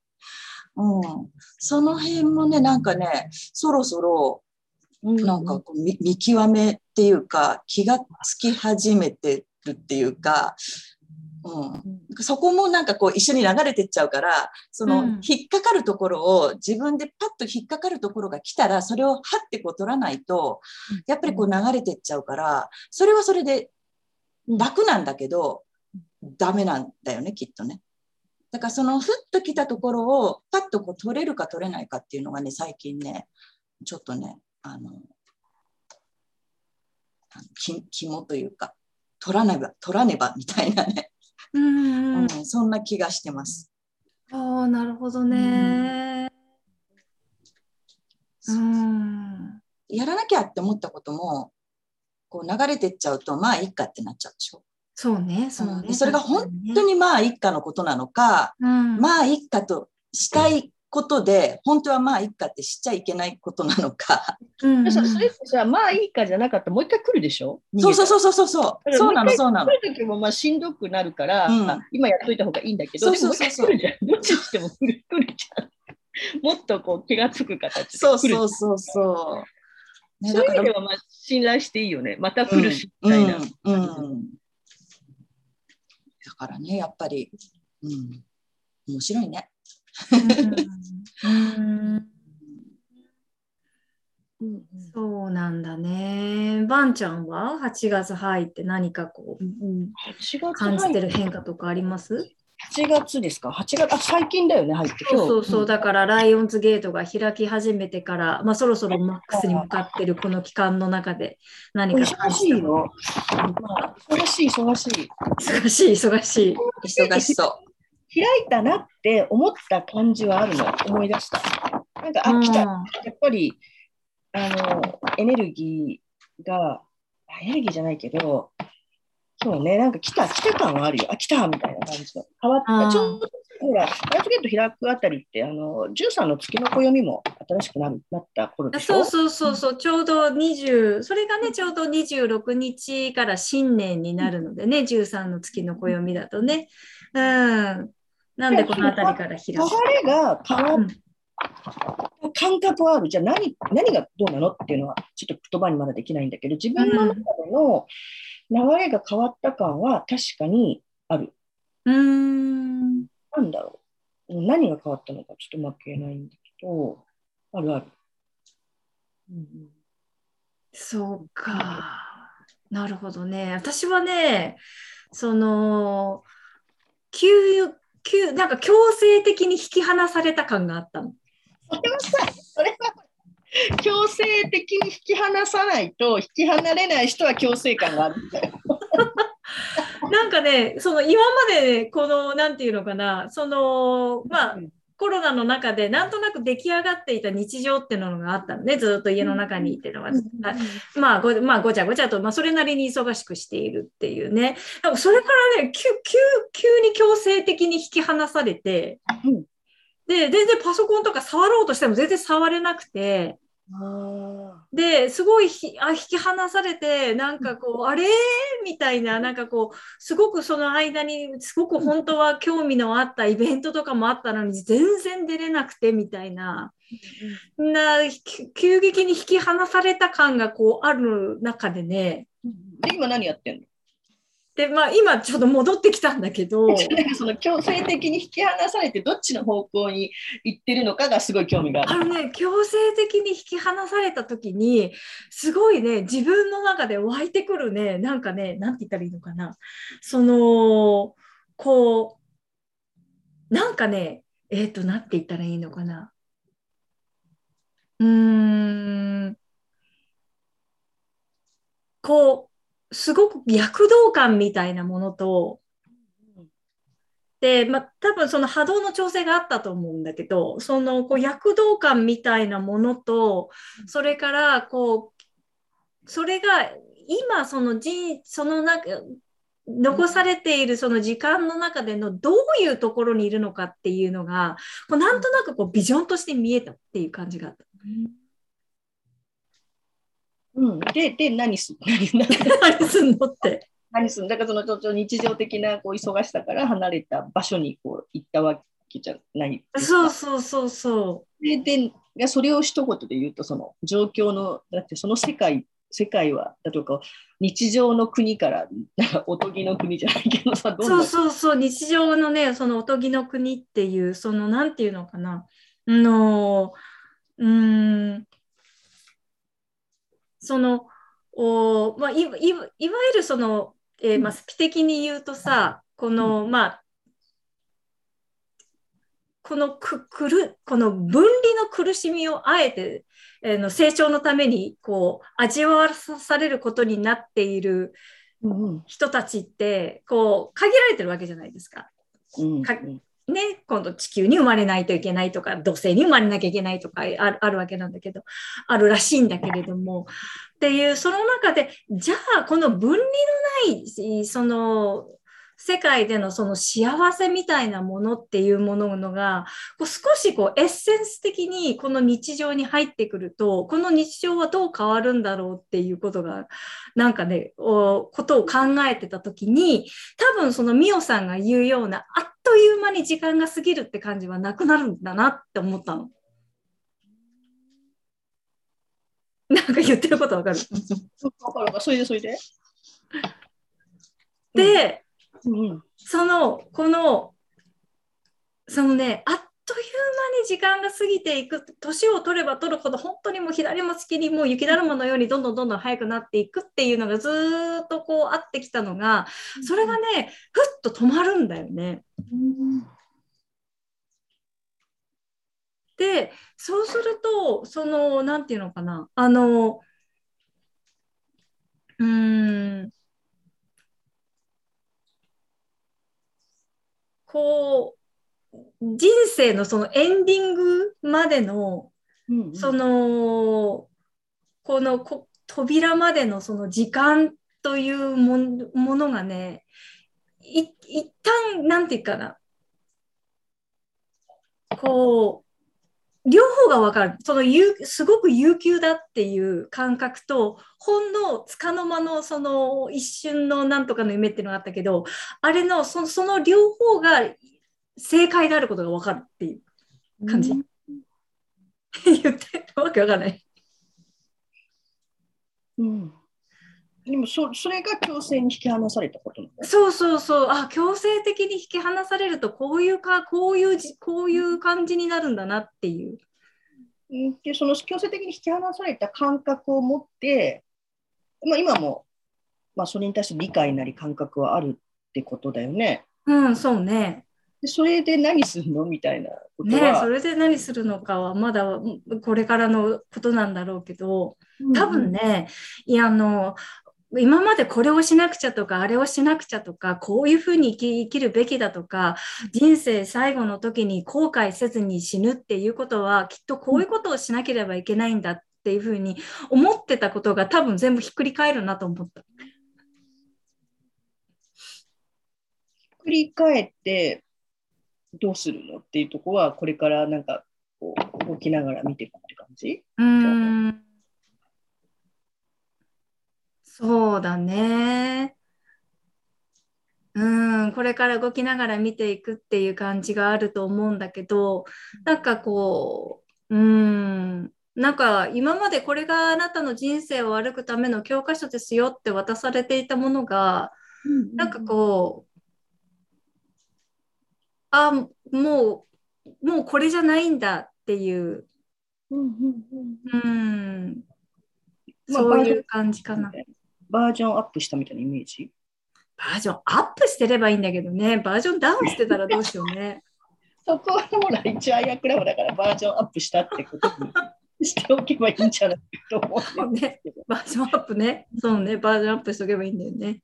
S3: うん。その辺もね、なんかね、そろそろ、なんかこう見見極めっていうか、気がつき始めてるっていうか、うん、そこもなんかこう一緒に流れてっちゃうから、その
S1: うん。
S3: 引っかかるところを自分でパッと引っかかるところが来たら、それをはってこう取らないと、やっぱりこう流れてっちゃうから、それはそれで楽なんだけど、ダメなんだよね、きっとね。だからそのふっと来たところをパッとこう取れるか取れないかっていうのがね、最近ね、ちょっとね、あの、あのき肝というか、取らねば、取らねばみたいなね、
S1: うん
S3: そんな気がしてます。
S1: ああ、なるほどね。うん。
S3: やらなきゃって思ったことも、こう流れてっちゃうと、まあいいかってなっちゃうでしょ。
S1: そうね、そうね。
S3: うんそれが本
S1: 当
S3: 本当にまあ一家のことなのか、
S1: うん、
S3: まあ一家としたいことで、本当はまあ一家ってしちゃいけないことなのか。
S1: うん
S2: でそそれってさ、まあいいかじゃなかったらもう一回来るでしょ？
S3: そうそう
S2: う。
S3: そうそうそうそう。そうなの
S2: もう一回
S3: そうなの。
S2: 来る時もまあしんどくなるから、
S3: うん
S2: 今やっといた方がいいんだけど、
S3: そうそうそうそう
S2: でももう一回来るじゃん。どっちにしても来る来るじゃん。もっとこう気がつく形で
S3: そうそうそうそう。ね、
S2: そういう意
S3: だから
S2: 味ではまあ信頼していいよね。また来るし、みたいな。
S3: うんうんだからね、やっぱり、うん、面白いね。
S1: うんそうなんだね。ばんちゃんは？8月入って何かこう、うん
S2: 8月
S1: 感じてる変化とかあります
S2: ？8月ですか ?8 月、あ、最近だよね、入って。
S1: そうそうそう、だからライオンズゲートが開き始めてから、まあ、そろそろマックスに向かってるこの期間の中で何か
S2: 忙しいよ。まあ、忙しい、忙しい。
S1: 忙しい、忙しい。
S3: 忙しそ
S2: 開いたなって思った感じはあるの、思い出した。なんか、あ、来た。やっぱり、あの、エネルギーが、あエネルギーじゃないけど、そうね、なんか来た、来た感はあるよ。あ、来たみたいな感じの。変わった。
S1: うん
S2: ちょうど、ほら、ライフゲート開くあたりって、あの、13の月の暦も新しくなるなった頃でしょ？
S1: そうそうそうそう、ちょうど20、それがね、ちょうど26日から新年になるのでね、13の月の暦だとね。うん。なんでこの辺りから開く？
S2: 流れが変わっ
S1: うん
S2: た感覚はある。じゃあ何何がどうなのっていうのはちょっと言葉にまだできないんだけど、自分の中での流れが変わった感は確かにある。
S1: うーん。
S2: なんだろう。何が変わったのかちょっとうまく言えないんだけど、あるある。うん
S1: そうか。なるほどね。私はね、その、急、急、なんか強制的に引き離された感があったの。
S2: それはさ、それは強制的に引き離さないと、引き離れない人は強制感があるんだよ。
S1: なんかね、その今まで、この、なんていうのかな、その、まあ、コロナの中でなんとなく出来上がっていた日常っていうのがあったのね、ずっと家の中にいてるのが。まあご、まあ、ごちゃごちゃと、まあ、それなりに忙しくしているっていうね。なんかそれからね、急、急、急に強制的に引き離されて、
S2: うん
S1: で、全然パソコンとか触ろうとしても全然触れなくて、
S2: あ
S1: で、すごいひあ引き離されて、なんかこう、あれ？みたいな、なんかこう、すごくその間に、すごく本当は興味のあったイベントとかもあったのに、全然出れなくてみたいな、な、き急激に引き離された感がこうある中でね、
S2: で、今何やってんの？
S1: で、まあ今ちょっと戻ってきたんだけど、
S2: その強制的に引き離されてどっちの方向に行ってるのかがすごい興味がある。
S1: あのね、強制的に引き離された時に、すごいね、自分の中で湧いてくるね、なんかね、なんて言ったらいいのかな。その、こう、なんかね、えっ、と、なんて言ったらいいのかな。うーん、こう、すごく躍動感みたいなものと、で、まあ、多分その波動の調整があったと思うんだけど、そのこう躍動感みたいなものと、それからこう、それが今その人、その中、残されているその時間の中でのどういうところにいるのかっていうのが、こうなんとなくこうビジョンとして見えたっていう感じがあった。
S2: うん、で、で、何す何
S1: 何すんのって。
S2: 何すんだからそのちょっと日常的なこう忙しさから離れた場所にこう行ったわけじゃない。
S1: そうそうそうそ
S2: ででいやそれを一言で言うとその状況のだってその世界世界はだとか日常の国からなんかおとぎの国じゃないけどさ
S1: う。
S2: どんな？
S1: そうそうそう。日常のね、そのおとぎの国っていう、そのなんていうのかな？あの、うーん、その、おまあ、いわいわいわゆるその、えーまあ、スピ的に言うとさ、この、まあ、このくくるこの分離の苦しみをあえて、えーの成長のためにこう味わわされることになっている
S2: うん
S1: 人たちってこう限られてるわけじゃないですか。かね、今度地球に生まれないといけないとか土星に生まれなきゃいけないとかあるわけなんだけどあるらしいんだけれども。っていうその中でじゃあこの分離のないその世界でのその幸せみたいなものっていうものがこう少しこうエッセンス的にこの日常に入ってくるとこの日常はどう変わるんだろうっていうことがなんかねおことを考えてた時に多分そのミオさんが言うようなあっという間に時間が過ぎるって感じはなくなるんだなって思ったの。なんか言ってることわかる？
S2: わかるかそれでそれで。
S1: で、
S2: うんうん
S1: その、この、そのね、あっという間に時間が過ぎていく、年を取れば取るほど、本当にもう左も月にもう雪だるまのようにどんどんどんどん速くなっていくっていうのがずーっとこうあってきたのが、それがね、ふっと止まるんだよね。で、そうすると、その、なんていうのかな、あの、うーん、こう、人生のそのエンディングまでの、
S2: うんうん
S1: その、このこ扉までのその時間というものがね、い一旦、なんていうかな、こう、両方がわかる。その有、すごく悠久だっていう感覚と、ほんの束の間のその一瞬のなんとかの夢っていうのがあったけど、あれのそその両方が正解であることがわかるっていう感じ。
S2: うん
S1: 言ってわけわかんない。
S2: うんでもそそれが強制に引き離されたことなの
S1: そうそうそう。あ、強制的に引き離されると、こういうか、こういうじ、こういう感じになるんだなっていう。
S2: うんでその強制的に引き離された感覚を持って、まあ、今も、まあ、それに対して理解なり感覚はあるってことだよね。
S1: うん、そうね。
S2: でそれで何するの？みたいなこと
S1: ね
S2: は。
S1: それで何するのかはまだうんこれからのことなんだろうけど、
S2: うん
S1: 多分ね、いや、あの、今までこれをしなくちゃとか、あれをしなくちゃとか、こういうふうに生き生きるべきだとか、人生最後の時に後悔せずに死ぬっていうことは、きっとこういうことをしなければいけないんだっていうふうに思ってたことが多分全部ひっくり返るなと思った。
S2: 繰り返ってどうするのっていうところはこれからなんかこう動きながら見ていくって感じ？
S1: うーん。そうだね。うん、これから動きながら見ていくっていう感じがあると思うんだけど、なんかこう、うん、なんか今までこれがあなたの人生を歩くための教科書ですよって渡されていたものが、なんかこう、あ、もう、もうこれじゃないんだっていう、
S2: うん
S1: そういう感じかな。
S2: バージョンアップしたみたいなイメージ？
S1: バージョンアップしてればいいんだけどね、バージョンダウンしてたらどうしようね。
S2: そこはほら一応アイアクラブだからバージョンアップしたってことにしておけばいいんじゃないと思
S1: うん ね。バージョンアップね。そうね。バージョンアップしとけばいいんだよね。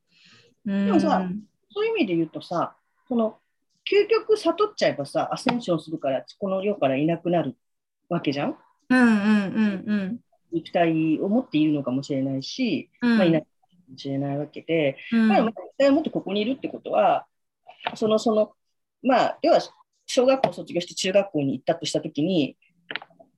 S1: うん。
S2: でもさそういう意味で言うとさ、その究極悟っちゃえばさ、アセンションするから、この世からいなくなるわけじゃん？
S1: うんうんうん
S2: 肉体を持っているのかもしれないし、
S1: うん。
S2: まあ、いないかもしれないわけで、
S1: うん。
S2: まあ、肉体を持ってここにいるってことは、その、その、まあ、要は、小学校を卒業して中学校に行ったとしたときに、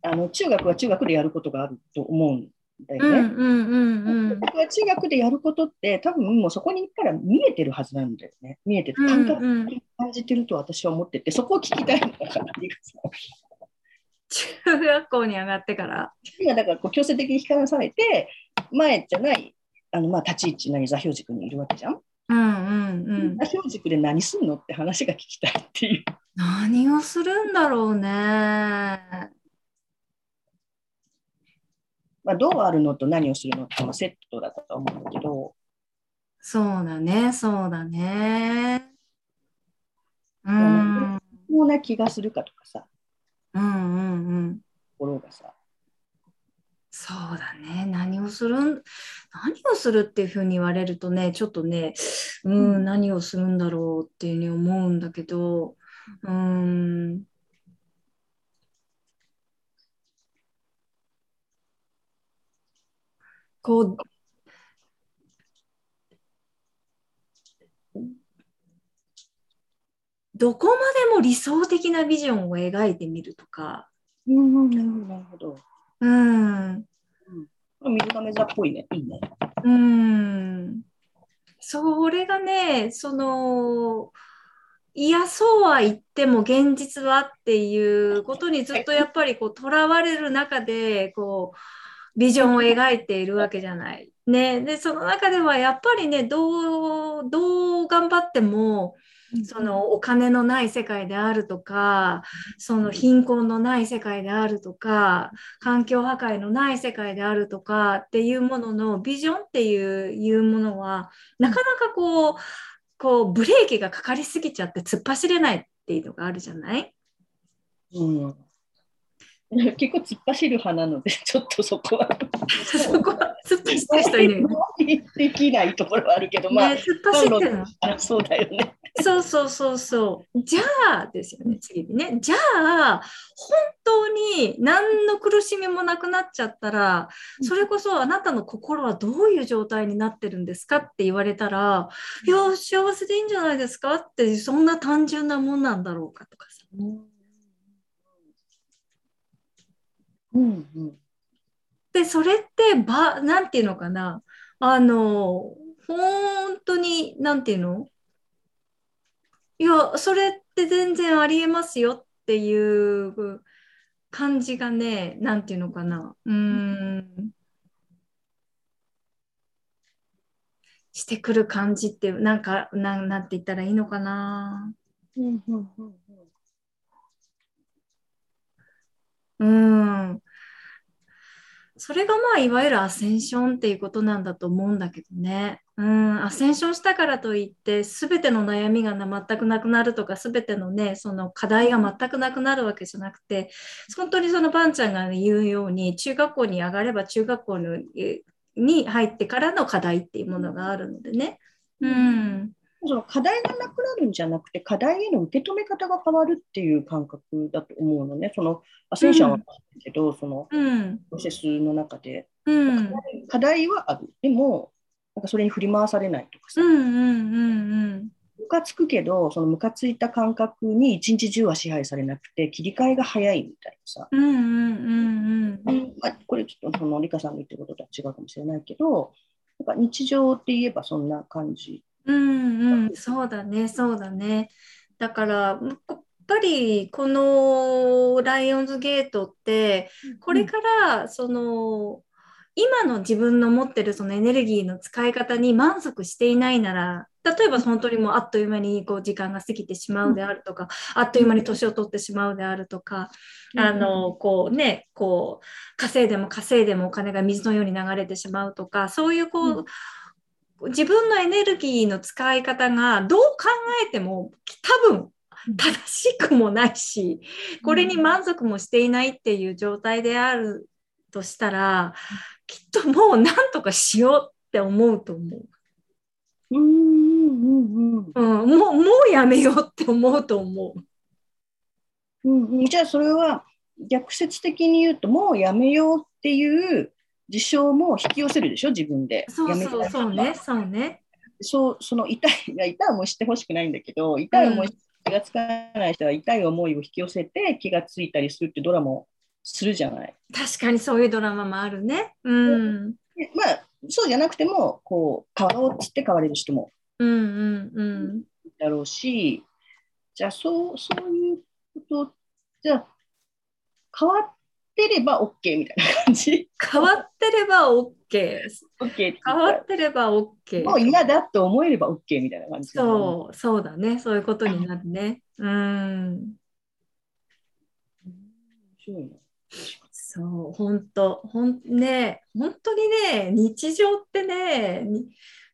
S2: あの、中学は中学でやることがあると思う。んだよね。
S1: うんうんうんうん。
S2: 僕は中学でやることって多分もうそこに行ったら見えてるはずなんだよね。見えてる。
S1: うん
S2: 感覚に感じてると私は思ってて、そこを聞きたいのだから、リカさん
S1: 中学校に上がってから。
S2: 今だからこう強制的に引かされて、前じゃない、あのまあ立ち位置なり座標軸にいるわけじゃん。
S1: うんうんうん。
S2: 座標軸で何すんのって話が聞きたいっていう。
S1: 何をするんだろうね。
S2: まあ、どうあるのと何をするのとのセットだったと思うんだけど、
S1: そうだね、そうだね。うん。
S2: こうな気がするかとかさ、
S1: うんうんうん。
S2: ところがさ、
S1: そうだね。何をするん、何をするっていうふうに言われるとね、ちょっとね、うん、何をするんだろうっていうふうに思うんだけど、うん。こう、どこまでも理想的なビジョンを描いてみるとか、
S2: うん、なるほど。
S1: うん、
S2: 水亀座っぽいね、いいね。
S1: うん。それがね、その、いや、そうは言っても現実はっていうことにずっとやっぱりこう、とらわれる中で、こう、ビジョンを描いているわけじゃない。ね。で、その中ではやっぱりね、どう、どう頑張っても、そのお金のない世界であるとか、その貧困のない世界であるとか、環境破壊のない世界であるとかっていうもののビジョンっていういうものは、なかなかこう、こうブレーキがかかりすぎちゃって突っ走れないっていうのがあるじゃない？
S2: うん。結構突っ走る派なので、ちょっとそこは。
S1: そこは 突っ走ってる人いるよね。
S2: できないところはあるけど、まあ、
S1: ね突っ走ってる
S2: そうだよね。
S1: そうそうそうそう。じゃあですよね、次にね。じゃあ、本当に何の苦しみもなくなっちゃったら、それこそあなたの心はどういう状態になってるんですかって言われたら、いや、幸せでいいんじゃないですかって、そんな単純なもんなんだろうかとかさ。
S2: うんうんうん。
S1: で、それってば、なんていうのかな。あの、本当に、なんていうのいや、それって全然ありえますよっていう感じがね、なんていうのかな。うん。してくる感じって、なんか、なん、なんて言ったらいいのかな。
S2: うんうんうん
S1: うん。それがまあいわゆるアセンションっていうことなんだと思うんだけどね。うん、アセンションしたからといって全ての悩みが全くなくなるとか全てのねその課題が全くなくなるわけじゃなくて本当にそのバンちゃんが言うように中学校に上がれば中学校に入ってからの課題っていうものがあるのでね。うん、
S2: その課題がなくなるんじゃなくて、課題への受け止め方が変わるっていう感覚だと思うのね。そのアセンションはあるけど、その
S1: うん、
S2: プロセスの中で、
S1: うん、
S2: 課題はある。でも、なんかそれに振り回されないとかさ、
S1: うん、うん、うん、
S2: ムカつくけど、そのムカついた感覚に一日中は支配されなくて、切り替えが早いみたいなさ。
S1: うん、うん、うん、うん。
S2: まあ、これちょっとそのリカさんの言ってることとは違うかもしれないけど、なんか日常って言えばそんな感じ。
S1: うんうん、そうだね、そうだね。だから、やっぱりこのライオンズゲートって、これからその今の自分の持ってるそのエネルギーの使い方に満足していないなら、例えば本当にもうあっという間にこう時間が過ぎてしまうであるとか、あっという間に年を取ってしまうであるとか、あの、こうね、こう、稼いでも稼いでもお金が水のように流れてしまうとか、そういうこう、自分のエネルギーの使い方がどう考えても多分正しくもないし、これに満足もしていないっていう状態であるとしたら、きっともうなんとかしようって思うと思う。
S2: うんうんうん
S1: うん、もう、もうやめようって思うと思う。
S2: うんうん、じゃあそれは逆説的に言うともうやめようっていう事象も引き寄せるでしょ？自分で。
S1: そうそうそうね、そうね。
S2: そうその痛い痛い思いしてほしくないんだけど痛い思いして気がつかない人は痛い思いを引き寄せて気がついたりするってドラマをするじゃない。
S1: 確かにそういうドラマもあるね。うん。
S2: でまあそうじゃなくてもこう変わろうっつって変われる人も
S1: うんうんうん。
S2: だろうしじゃあそうそういうことじゃあ変わってれば OK みたいな感じ。
S1: 変わってれば OK。
S2: OK
S1: 変わってれば OK。
S2: もう嫌だって思えれば OK みたいな感じ。
S1: そう、そうだね。そういうことになるね。うん。そう、本当、ほんね、本当にね、日常ってね、に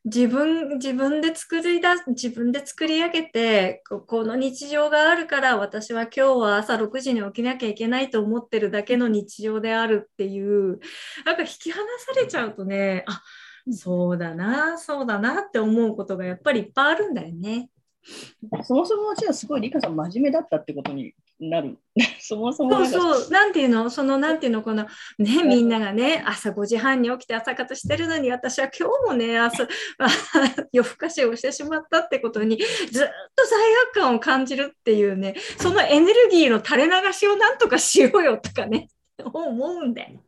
S1: 自分、自分で作り出す、自分で作り上げて、ここの日常があるから、私は今日は朝6時に起きなきゃいけないと思ってるだけの日常であるっていう、なんか引き離されちゃうとね、あ、そうだな、そうだなって思うことがやっぱりいっぱいあるんだよね。
S2: そもそもじゃあすごいリカさん真面目だったってことになる。そもそも
S1: そう
S2: なんか
S1: そう、なんていうの、その、なんていうの、この、ね、みんながね、朝5時半に起きて朝活してるのに、私は今日もね、朝、あ 夜更かしをしてしまったってことに、ずっと罪悪感を感じるっていうね、そのエネルギーの垂れ流しをなんとかしようよとかね、思うんだよ。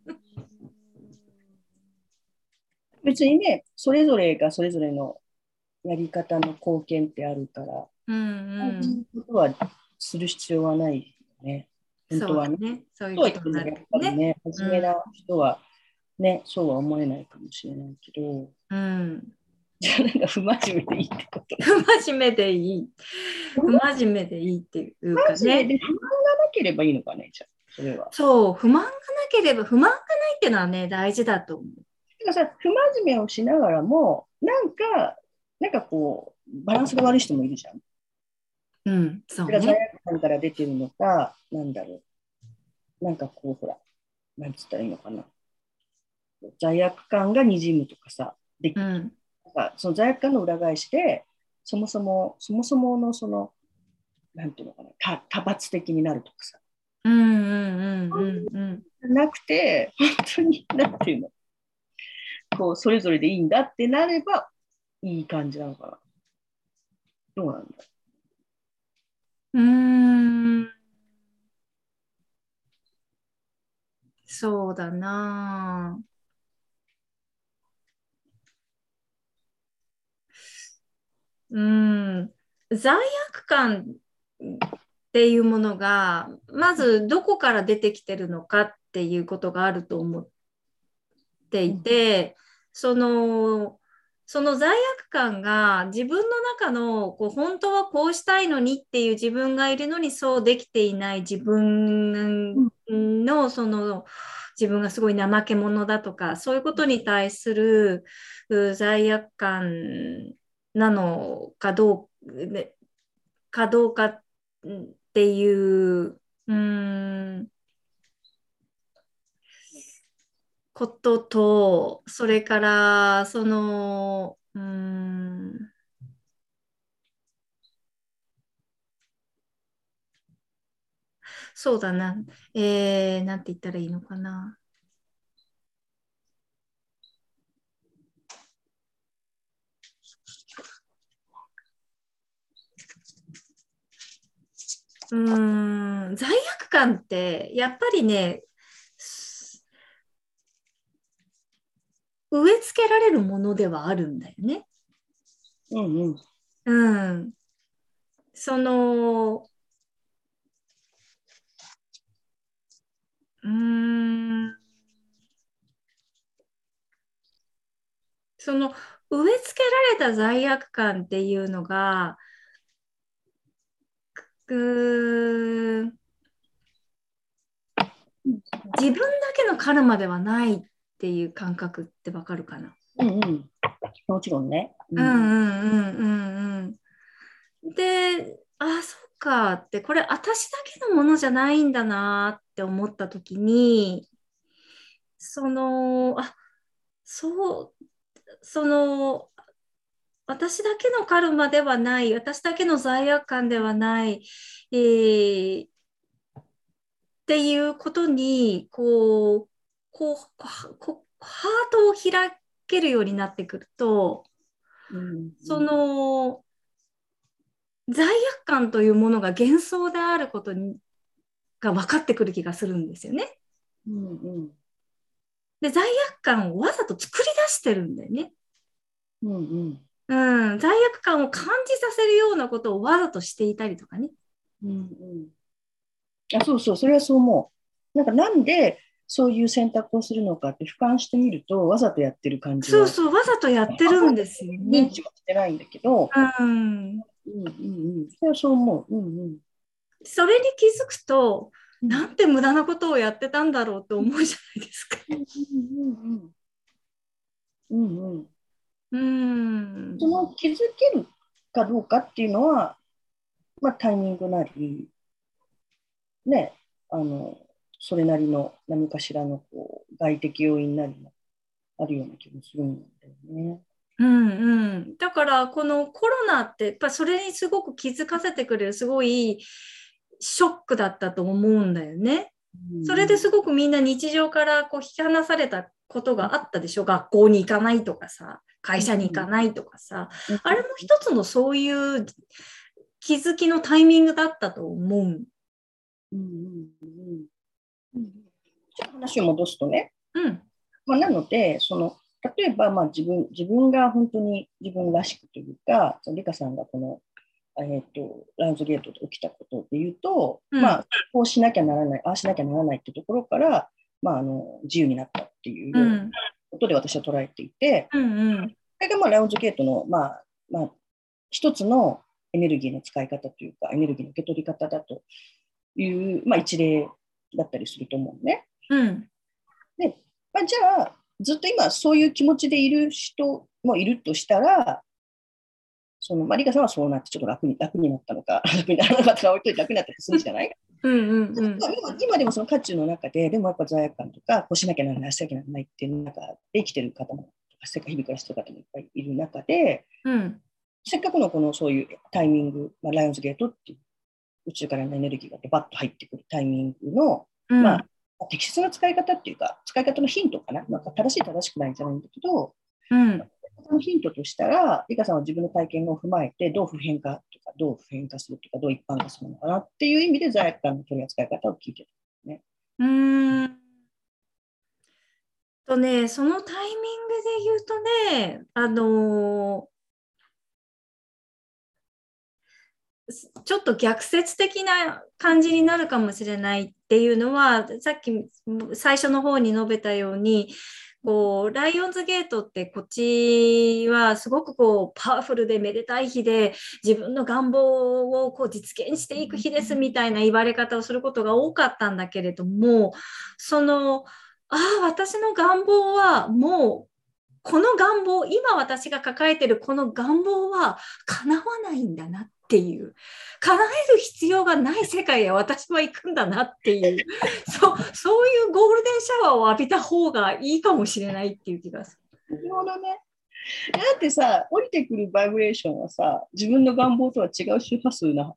S2: 別にね、それぞれがそれぞれのやり方の貢献ってあるから、
S1: うん
S2: そういうことはする必要はないよね。
S1: うん。
S2: 本当はね。
S1: ね。そういう
S2: そうは
S1: ことになるね。
S2: ね、真面目な人はね、そうは思えないかもしれないけど、
S1: うん。
S2: じゃあなんか不真面目でいいってこと？
S1: 不真面目でいい。不真面目でいいっていうかね。
S2: 不満がなければいいのかね、じゃあ、それは。
S1: そう、不満がなければ、不満がないっていうのはね、大事だと思う。
S2: だからさ、不真面目をしながらも、なんか、なんかこう、バランスが悪い人もいるじゃん。
S1: うん、そ
S2: そうれが罪
S1: ね。
S2: 悪感から出てるのか、なんだろう。なんかこう、ほら、なんつったらいいのかな。罪悪感がにじむとかさ、でき
S1: うん、
S2: なんかその罪悪感の裏返しで、そもそも、そもそものその、なんていうのかな、た多発的になるとかさ、
S1: うん、うん、うん、うん、うん。
S2: なくて、本当に、なんていうの、こう、それぞれでいいんだってなれば、いい感じなのかな。どうなんだ？
S1: うーん。そうだな。うん。罪悪感っていうものが、まずどこから出てきてるのかっていうことがあると思っていて、その、その罪悪感が自分の中のこう本当はこうしたいのにっていう自分がいるのにそうできていない自分のその自分がすごい怠け者だとかそういうことに対する罪悪感なのかどうかどうかっていう、うん、ことと、それから、その、うん、そうだな、えー、なんて言ったらいいのかな。うん、罪悪感って、やっぱりね、植え付けられるものではあるんだよね。
S2: うんうん。
S1: うん。その、うーん。その植え付けられた罪悪感っていうのが、く自分だけのカルマではないっていう感覚ってわかるかな。
S2: うんうん。もちろんね。
S1: うんうんうんうんうん。で、あ、そっかって、これ私だけのものじゃないんだなって思った時に、その、あ、そう、その、私だけのカルマではない、私だけの罪悪感ではない、えー、っていうことに、こう、こう、こハートを開けるようになってくると、うん、その、罪悪感というものが幻想であることにが分かってくる気がするんですよね。うんうん、で罪悪感をわざと作り出してるんだよね。うんうんうん、罪悪感を感じさせるようなことをわざとしていたりとかね。うんうん、
S2: あそうそう、それはそう思う。なんかなんでそういう選択をするのかって俯瞰してみると、わざとやってる感じ
S1: そうそう、わざとやってるんですよね。
S2: 認知はしてないんだけど、うん、うんうんうん。それはそう思う。うんうん、
S1: それに気づくと、なんて無駄なことをやってたんだろうって思うじゃないですか。うん。
S2: うんうん。うん、その気づけるかどうかっていうのは、まあ、タイミングなり、ね、あのそれなりの何かしらのこう外的要因なりもあるような気もするんだよね。
S1: うんうん、だからこのコロナってやっぱそれにすごく気づかせてくれるすごいショックだったと思うんだよね。それですごくみんな日常からこう引き離されたことがあったでしょ？学校に行かないとかさ会社に行かないとかさ、あれも一つのそういう気づきのタイミングだったと思う。うんうんうん
S2: じゃ話を戻すとね、うん。まあ、なのでその例えばまあ自分自分が本当に自分らしくというかリカさんがこの、えーと、ラウンズゲートで起きたことでいうと、うん、まあ、こうしなきゃならないああしなきゃならないってところから、まあ、あの自由になったっていうことで私は捉えていて、うんうん、それがまあラウンズゲートの、まあまあ、一つのエネルギーの使い方というかエネルギーの受け取り方だという、まあ、一例だったりすると思うね。うん、で、まあ、じゃあずっと今そういう気持ちでいる人もいるとしたらそのまあ、リカさんはそうなってちょっと楽に楽になったのか 楽にならなかったか置いといて楽になったりするじゃない？うんうんうん、今でもその渦中の中ででもやっぱ罪悪感とかこうしなきゃならないしなきゃならないっていう中で生きてる方も世界日々暮らしてる方もいっぱいいる中で、うん、せっかくのこのそういうタイミング、まあ、ライオンズゲートっていう宇宙からのエネルギーがバッと入ってくるタイミングの、うん、まあ、適切な使い方っていうか、使い方のヒントかな、なんか正しい正しくないんじゃないんだけど、うん、そのヒントとしたら、リカさんは自分の体験を踏まえて、どう普遍化とか、どう普遍化するとか、どう一般化するのかなっていう意味で、罪悪感の取り扱い方を聞いてるね。うん。
S1: とね、そのタイミングで言うとね、あのちょっと逆説的な感じになるかもしれないっていうのはさっき最初の方に述べたようにこうライオンズゲートってこっちはすごくこうパワフルでめでたい日で自分の願望をこう実現していく日ですみたいな言われ方をすることが多かったんだけれどもそのああ私の願望はもうこの願望今私が抱えてるこの願望は叶わないんだなっっていう叶える必要がない世界へ私は行くんだなっていう そそういうゴールデンシャワーを浴びた方がいいかもしれないっていう気がする。なるほどね。
S2: だってさ降りてくるバイブレーションはさ自分の願望とは違う周波数な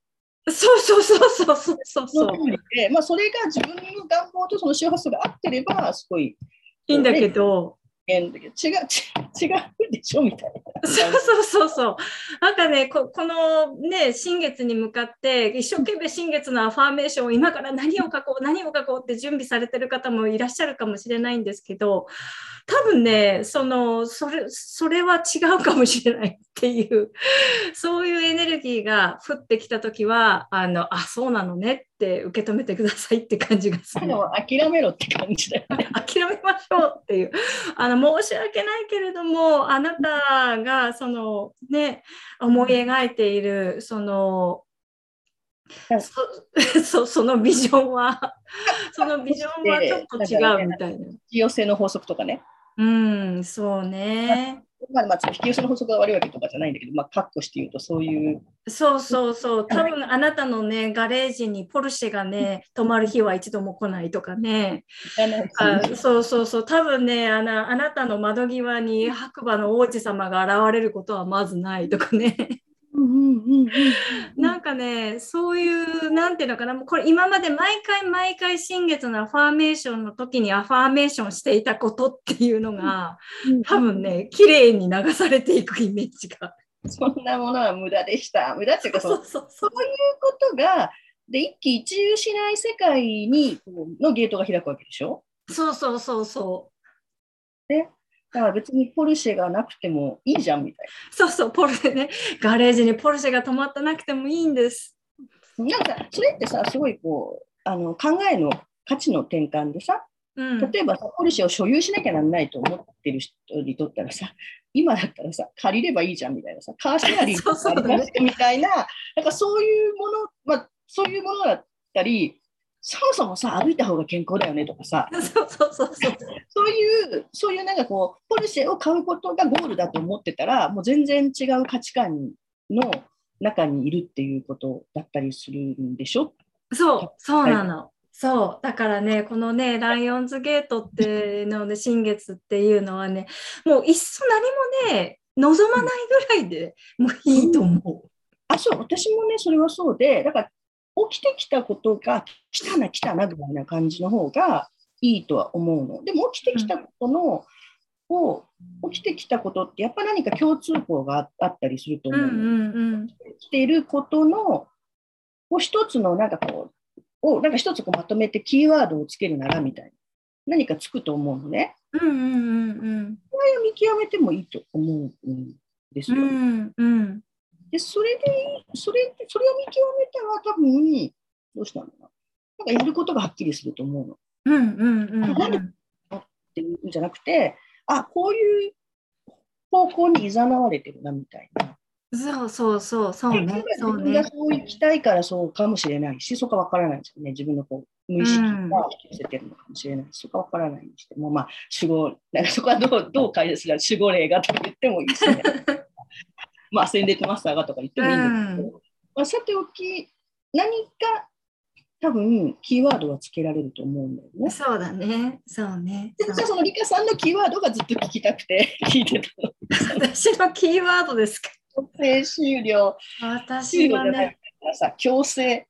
S1: そうそうそうそうそうそうそう。
S2: まあ、それが自分の願望とその周波数が合ってればすごい
S1: いいんだけど、
S2: 違う違うでしょみたいな。
S1: そうそうそうそう。なんかねこ、のね、新月に向かって、一生懸命新月のアファーメーションを今から何を書こう、何を書こうって準備されてる方もいらっしゃるかもしれないんですけど、多分ね、その、それ、それは違うかもしれないっていう、そういうエネルギーが降ってきたときは、あの、あ、そうなのねって受け止めてくださいって感じがする。
S2: 諦めろって感じだよね。
S1: 諦めましょうっていう。あの、申し訳ないけれども、あなたが、その、ね、思い描いている、その、そ そのビジョンは、そのビジョンはちょっと違うみたいな。
S2: 寄せの法則とかね。
S1: うん、そうね。
S2: まあ、まあ、引き寄せの法則が悪いわけとかじゃないんだけど、まあ、括弧して言うと、そういう。
S1: そうそうそう。多分あなたのね、ガレージにポルシェがね、泊まる日は一度も来ないとかね。あそうそうそう。多分ねあの、あなたの窓際に白馬の王子様が現れることはまずないとかね。なんかね、そういう、なんていうのかな、これ今まで毎回毎回新月のアファーメーションの時にアファーメーションしていたことっていうのが、多分ね、綺麗に流されていくイメージが。
S2: そんなものは無駄でした。無駄っていうかそうそうそういうことが、で、一喜一憂しない世界にのゲートが開くわけでしょ？
S1: そうそうそうそ
S2: う。ね、だから別にポルシェがなくてもいいじゃんみたいな。
S1: そうそう、ポルシェね。ガレージにポルシェが止まってなくてもいいんです。
S2: なんか、それってさ、すごいこう、あの考えの価値の転換でさ、うん、例えばさ、ポルシェを所有しなきゃなんないと思ってる人にとったらさ、今だったらさ、借りればいいじゃんみたいなさ、カーシェアリングみたいな、なんかそういうもの、まあ、そういうものだったり、そもそもさ、歩いた方が健康だよねとかさ、
S1: そうそうそうそう
S2: そういう、そういうなんかこう、ポルシェを買うことがゴールだと思ってたら、もう全然違う価値観の中にいるっていうことだったりするんでしょ？
S1: そう、そうなの。はいそう。だからね、このね、ライオンズゲートってのね、新月っていうのはね、もういっそ何もね、望まないぐらいでもういいと思う。うん、
S2: あ、そう、私もね、それはそうで、だから起きてきたことが来たな来たなぐらいな感じの方がいいとは思うの。でも起きてきたことの、を起きてきたことってやっぱ何か共通項があったりすると思う。うんうんうん、起きていることのを一つのなんかこうをなんか一つこうまとめてキーワードをつけるならみたいな何かつくと思うのね。
S1: うんうんうんうん。
S2: これを見極めてもいいと思うんですよ。うんうんで、それで、それ、それを見極めたら多分、どうしたのかな。なんかやることがはっきりすると思うの。
S1: うんうんうん、うん。
S2: 何っていうんじゃなくて、あ、こういう方向に誘われてるなみたいな。
S1: そうそうそう、そうね。そうね。
S2: そう行きたいからそうかもしれないし、そこは分からないですよね。自分のこう無意識が引き寄せてるのかもしれないし、そこは分からないにしても、まあ、守護、なんかそこはどうどう解説する守護霊がと言ってもいいですね。まあ、戦列マスターがとか言ってもいいんですけど、うん、まあ、さておき、何か多分キーワードはつけられると思うんだよね。
S1: そうだね。そうね。
S2: じゃあそのリカさんのキーワードがずっと聞きたくて 聞いてた
S1: の。私のキーワードですか？
S2: 強制終了。
S1: 私はね。
S2: さ強制。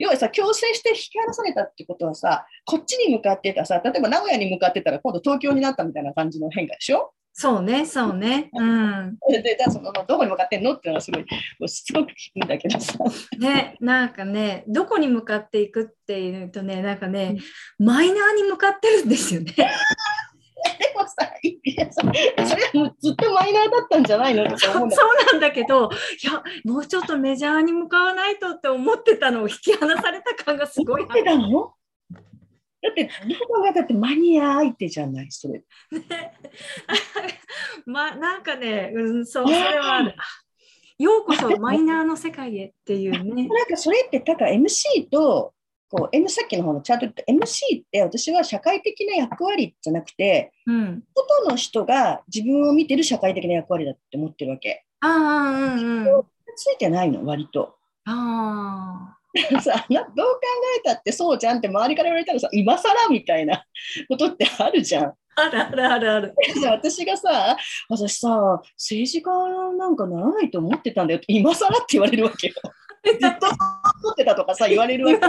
S2: 要はさ、強制して引き離されたってことはさ、こっちに向かってたさ、例えば名古屋に向かってたら今度東京になったみたいな感じの変化でしょ？
S1: そうね、そうね。うん。
S2: で、じゃあその、どこに向かってんの？っていうのはすごい、しつこく聞くんだけどさ。
S1: ね、なんかね、どこに向かっていくっていうとね、なんかね、マイナーに向かってるんですよね。で
S2: もさ、いやそれはもうずっとマイナーだったんじゃないの？って思うん
S1: だそうなんだけど、いや、もうちょっとメジャーに向かわないとって思ってたのを引き離された感がすごい。
S2: 思ってたの？だって、どこがだってマニア相手じゃない、それ。
S1: ま、なんかね、うん、そう、それはある。ようこそマイナーの世界へっていうね。
S2: なんかそれって、ただ MC と、こう M さっきの方のチャートって MC って私は社会的な役割じゃなくて、うん、外の人が自分を見てる社会的な役割だって思ってるわけ。
S1: ああ、うんうん。
S2: ついてないの、割と。
S1: ああ。
S2: さどう考えたってそうじゃんって周りから言われたらさ今更みたいなことってあるじゃん。
S1: あるあるあるある。
S2: 私がさ私さ政治家なんかならないと思ってたんだよって今更って言われるわけよ。ずっと思ってたとかさ言われるわけ。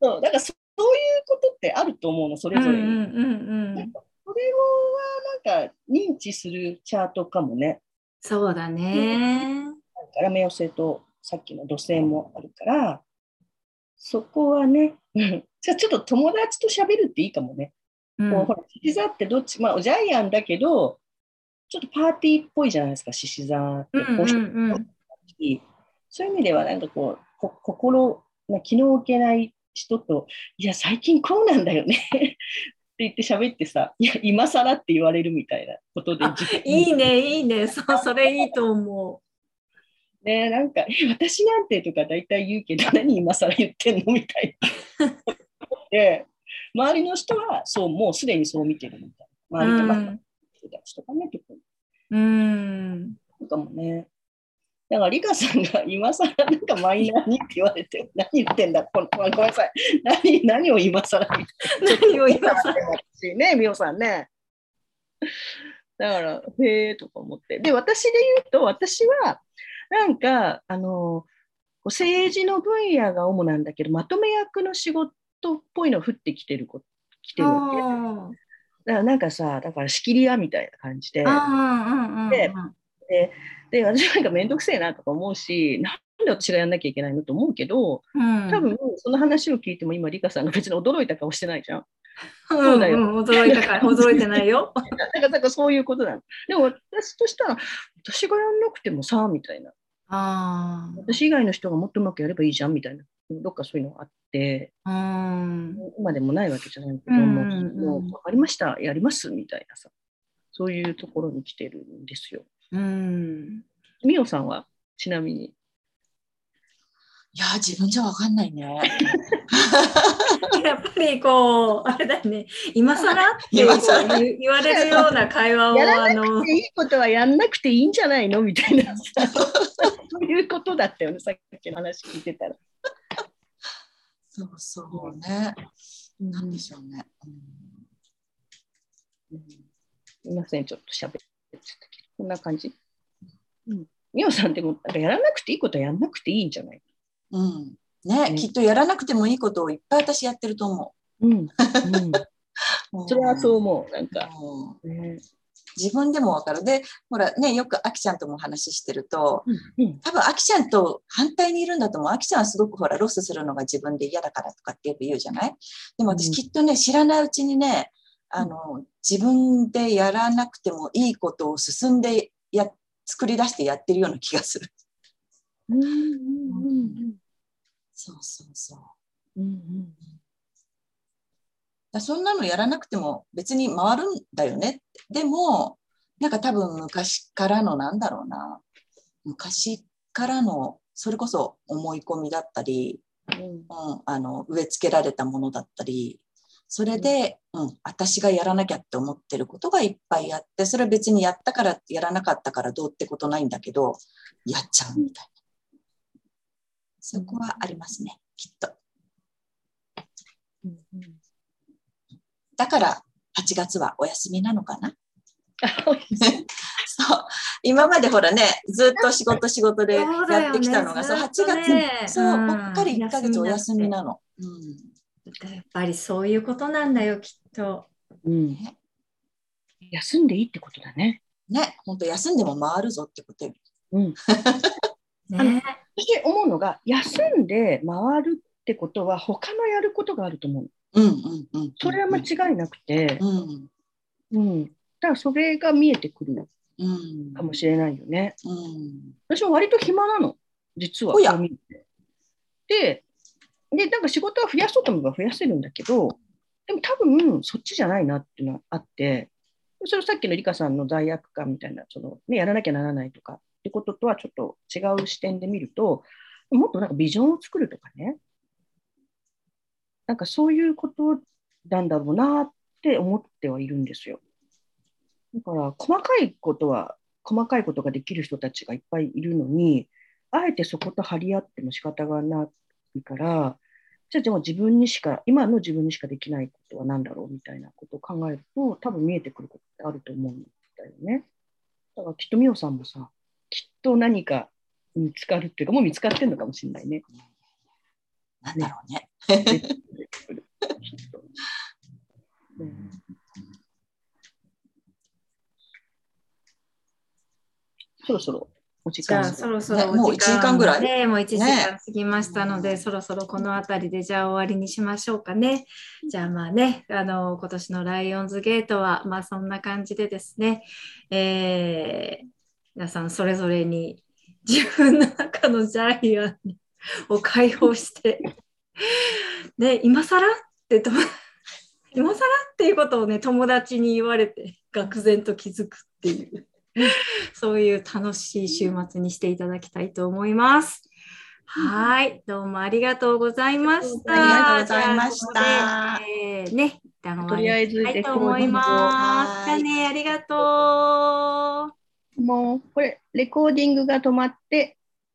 S2: そうだからそういうことってあると思うのそれぞれに。うんうんうんうん、それをはなんか認知するチャートかもね。
S1: そうだね。
S2: だから目寄せとさっきの土星もあるから、そこはね、じゃあちょっと友達と喋るっていいかもね。うん、もうほら、獅子座ってどっち、まあ、ジャイアンだけど、ちょっとパーティーっぽいじゃないですか、獅子座って。うんうんうん、そういう意味では、なんかこう、こ心、まあ、気の置けない人と、いや、最近こうなんだよねって言って喋ってさ、いや、今更って言われるみたいなことで。
S1: いいね、いいね、そ それいいと思う。
S2: ね、なんか、私なんてとか大体言うけど、何今更言ってんの？みたいな。で、周りの人は、そう、もうすでにそう見てるみたいな。周りとか、人たちとかね、特に。
S1: うん。
S2: そうかもね。だから、リカさんが今更なんかマイナーにって言われて、何言ってんだ、このごめんなさい。何何を今更。
S1: 何を今更
S2: し ね、みおさんね。だから、へえとか思って。で、私で言うと、私は、なんか、あの、政治の分野が主なんだけど、まとめ役の仕事っぽいの降ってきてるこ来てるわけ。だか
S1: あ
S2: らなんかさ、だから仕切り屋みたいな感じで。でで、で私なんかめんどくせえなとか思うし、なんで私がやんなきゃいけないのと思うけど、
S1: うん、
S2: 多分その話を聞いても今、リカさんが別に驚いた顔してないじゃん。
S1: そう
S2: だよ
S1: ん、驚いたから、驚いてないよ。
S2: なんかなんかそういうことなの。でも私としたら、私がやんなくてもさ、みたいな。
S1: あ
S2: 私以外の人がもっとうまくやればいいじゃんみたいな。どっかそういうのがあって、
S1: あ。うん。
S2: 今でもないわけじゃないけど、
S1: うん
S2: もう
S1: うんうん
S2: もう分かりました、やりますみたいなさ。そういうところに来てるんですよ。
S1: うん。
S2: みおさんはちなみに。
S3: いや、自分じゃわかんないね。
S1: やっぱりこう、あれだよね、今更って言言われるような会話を、
S2: やら
S1: あの、
S2: いいことはやんなくていいんじゃないの？みたいなさ。そういうことだったよね、さっきの話聞いてたら。
S3: そうそうね。なんでしょうね。
S2: うんすいません、ちょっと喋ってちゃったけど、こんな感じ？うん。みおさんでも、やらなくていいことはやんなくていいんじゃない？
S3: うん。うんね、
S2: うん
S3: きっとやらなくてもいいことをいっぱい私やってると思
S2: うん。うん、
S3: う。
S2: それはそう思う。なんか、
S3: うん
S2: ね、
S3: 自分でもわかる。で、ほらね、よくあきちゃんともお話ししてると、
S2: うん。
S3: 多分あきちゃんと反対にいるんだと思う。あきちゃんはすごくほら、ロスするのが自分で嫌だからとかってよく言うじゃない？でも私
S2: うん
S3: きっとね、知らないうちにね、あの、自分でやらなくてもいいことを進んでや、作り出してやってるような気がする。
S2: うん。うん。
S3: そうそうそう。
S2: うん。
S3: だそんなのやらなくても別に回るんだよね。でも、なんか多分昔からのなんだろうな。昔からの、それこそ思い込みだったり、
S2: うん。
S3: うん、あの植え付けられたものだったり、それで、うん、私がやらなきゃって思ってることがいっぱいあって、それ別にやったから、やらなかったからどうってことないんだけど、やっちゃうみたいな。そこはありますね、きっと。
S2: うん。
S3: だから、8月はお休みなのかな？
S2: あ
S3: そう。今までほらね、ずっと仕事仕事でやってきたのが、そう、8
S1: ずっと
S3: 月、
S1: ね
S3: そう、
S1: うん
S3: ばっかり1ヶ月お休みなの。うん。
S1: やっぱりそういうことなんだよ、きっと。
S2: うん。休んでいいってことだね。
S3: ね、本当休んでも回るぞってことよ。
S2: うん。
S1: ね。
S2: 私思うのが、休んで回るってことは、他のやることがあると思う。
S3: うんうんうん。
S2: それは間違いなくて、
S3: うん。
S2: うん。だからそれが見えてくる
S3: うん。
S2: かもしれないよね。
S3: うん。
S2: 私も割と暇なの、実は。
S3: おや
S2: そう見てで、で、なんか仕事は増やそうと思えば増やせるんだけど、でも多分そっちじゃないなっていうのはあって、それさっきのリカさんの罪悪感みたいな、そのね、やらなきゃならないとかってこととはちょっと違う視点で見ると、もっとなんかビジョンを作るとかね、なんかそういうことなんだろうなって思ってはいるんですよ。だから細かいことは、細かいことができる人たちがいっぱいいるのに、あえてそこと張り合っても仕方がないから、じゃあでも自分にしか、今の自分にしかできないことは何だろうみたいなことを考えると、多分見えてくることってあると思うんだよね。だからきっとみおさんもさ、きっと何か見つかるっていうか、もう見つかってるのかもしれないね。
S3: なんだろうね。
S2: そろそろお時間
S1: じゃあそろそろ
S3: ねもう一時間ぐらい？
S1: ね、もう1時間
S3: ね
S1: 過ぎましたので、そろそろこの辺りでじゃあ終わりにしましょうかね。じゃあまあね、あの今年のライオンズゲートはまあそんな感じでですね、えー皆さんそれぞれに自分の中のジャイアンを解放して、ね、今更ってと 今更っていうことをね、友達に言われて、愕然と気づくっていう。そういう楽しい週末にしていただきたいと思います。はい、どうもありがとうございました。
S3: ありがとうございました
S1: えーね、一旦終わりにしたいと思います。じゃあね、ありがとう。
S2: もう、これ、レコーディングが止まって、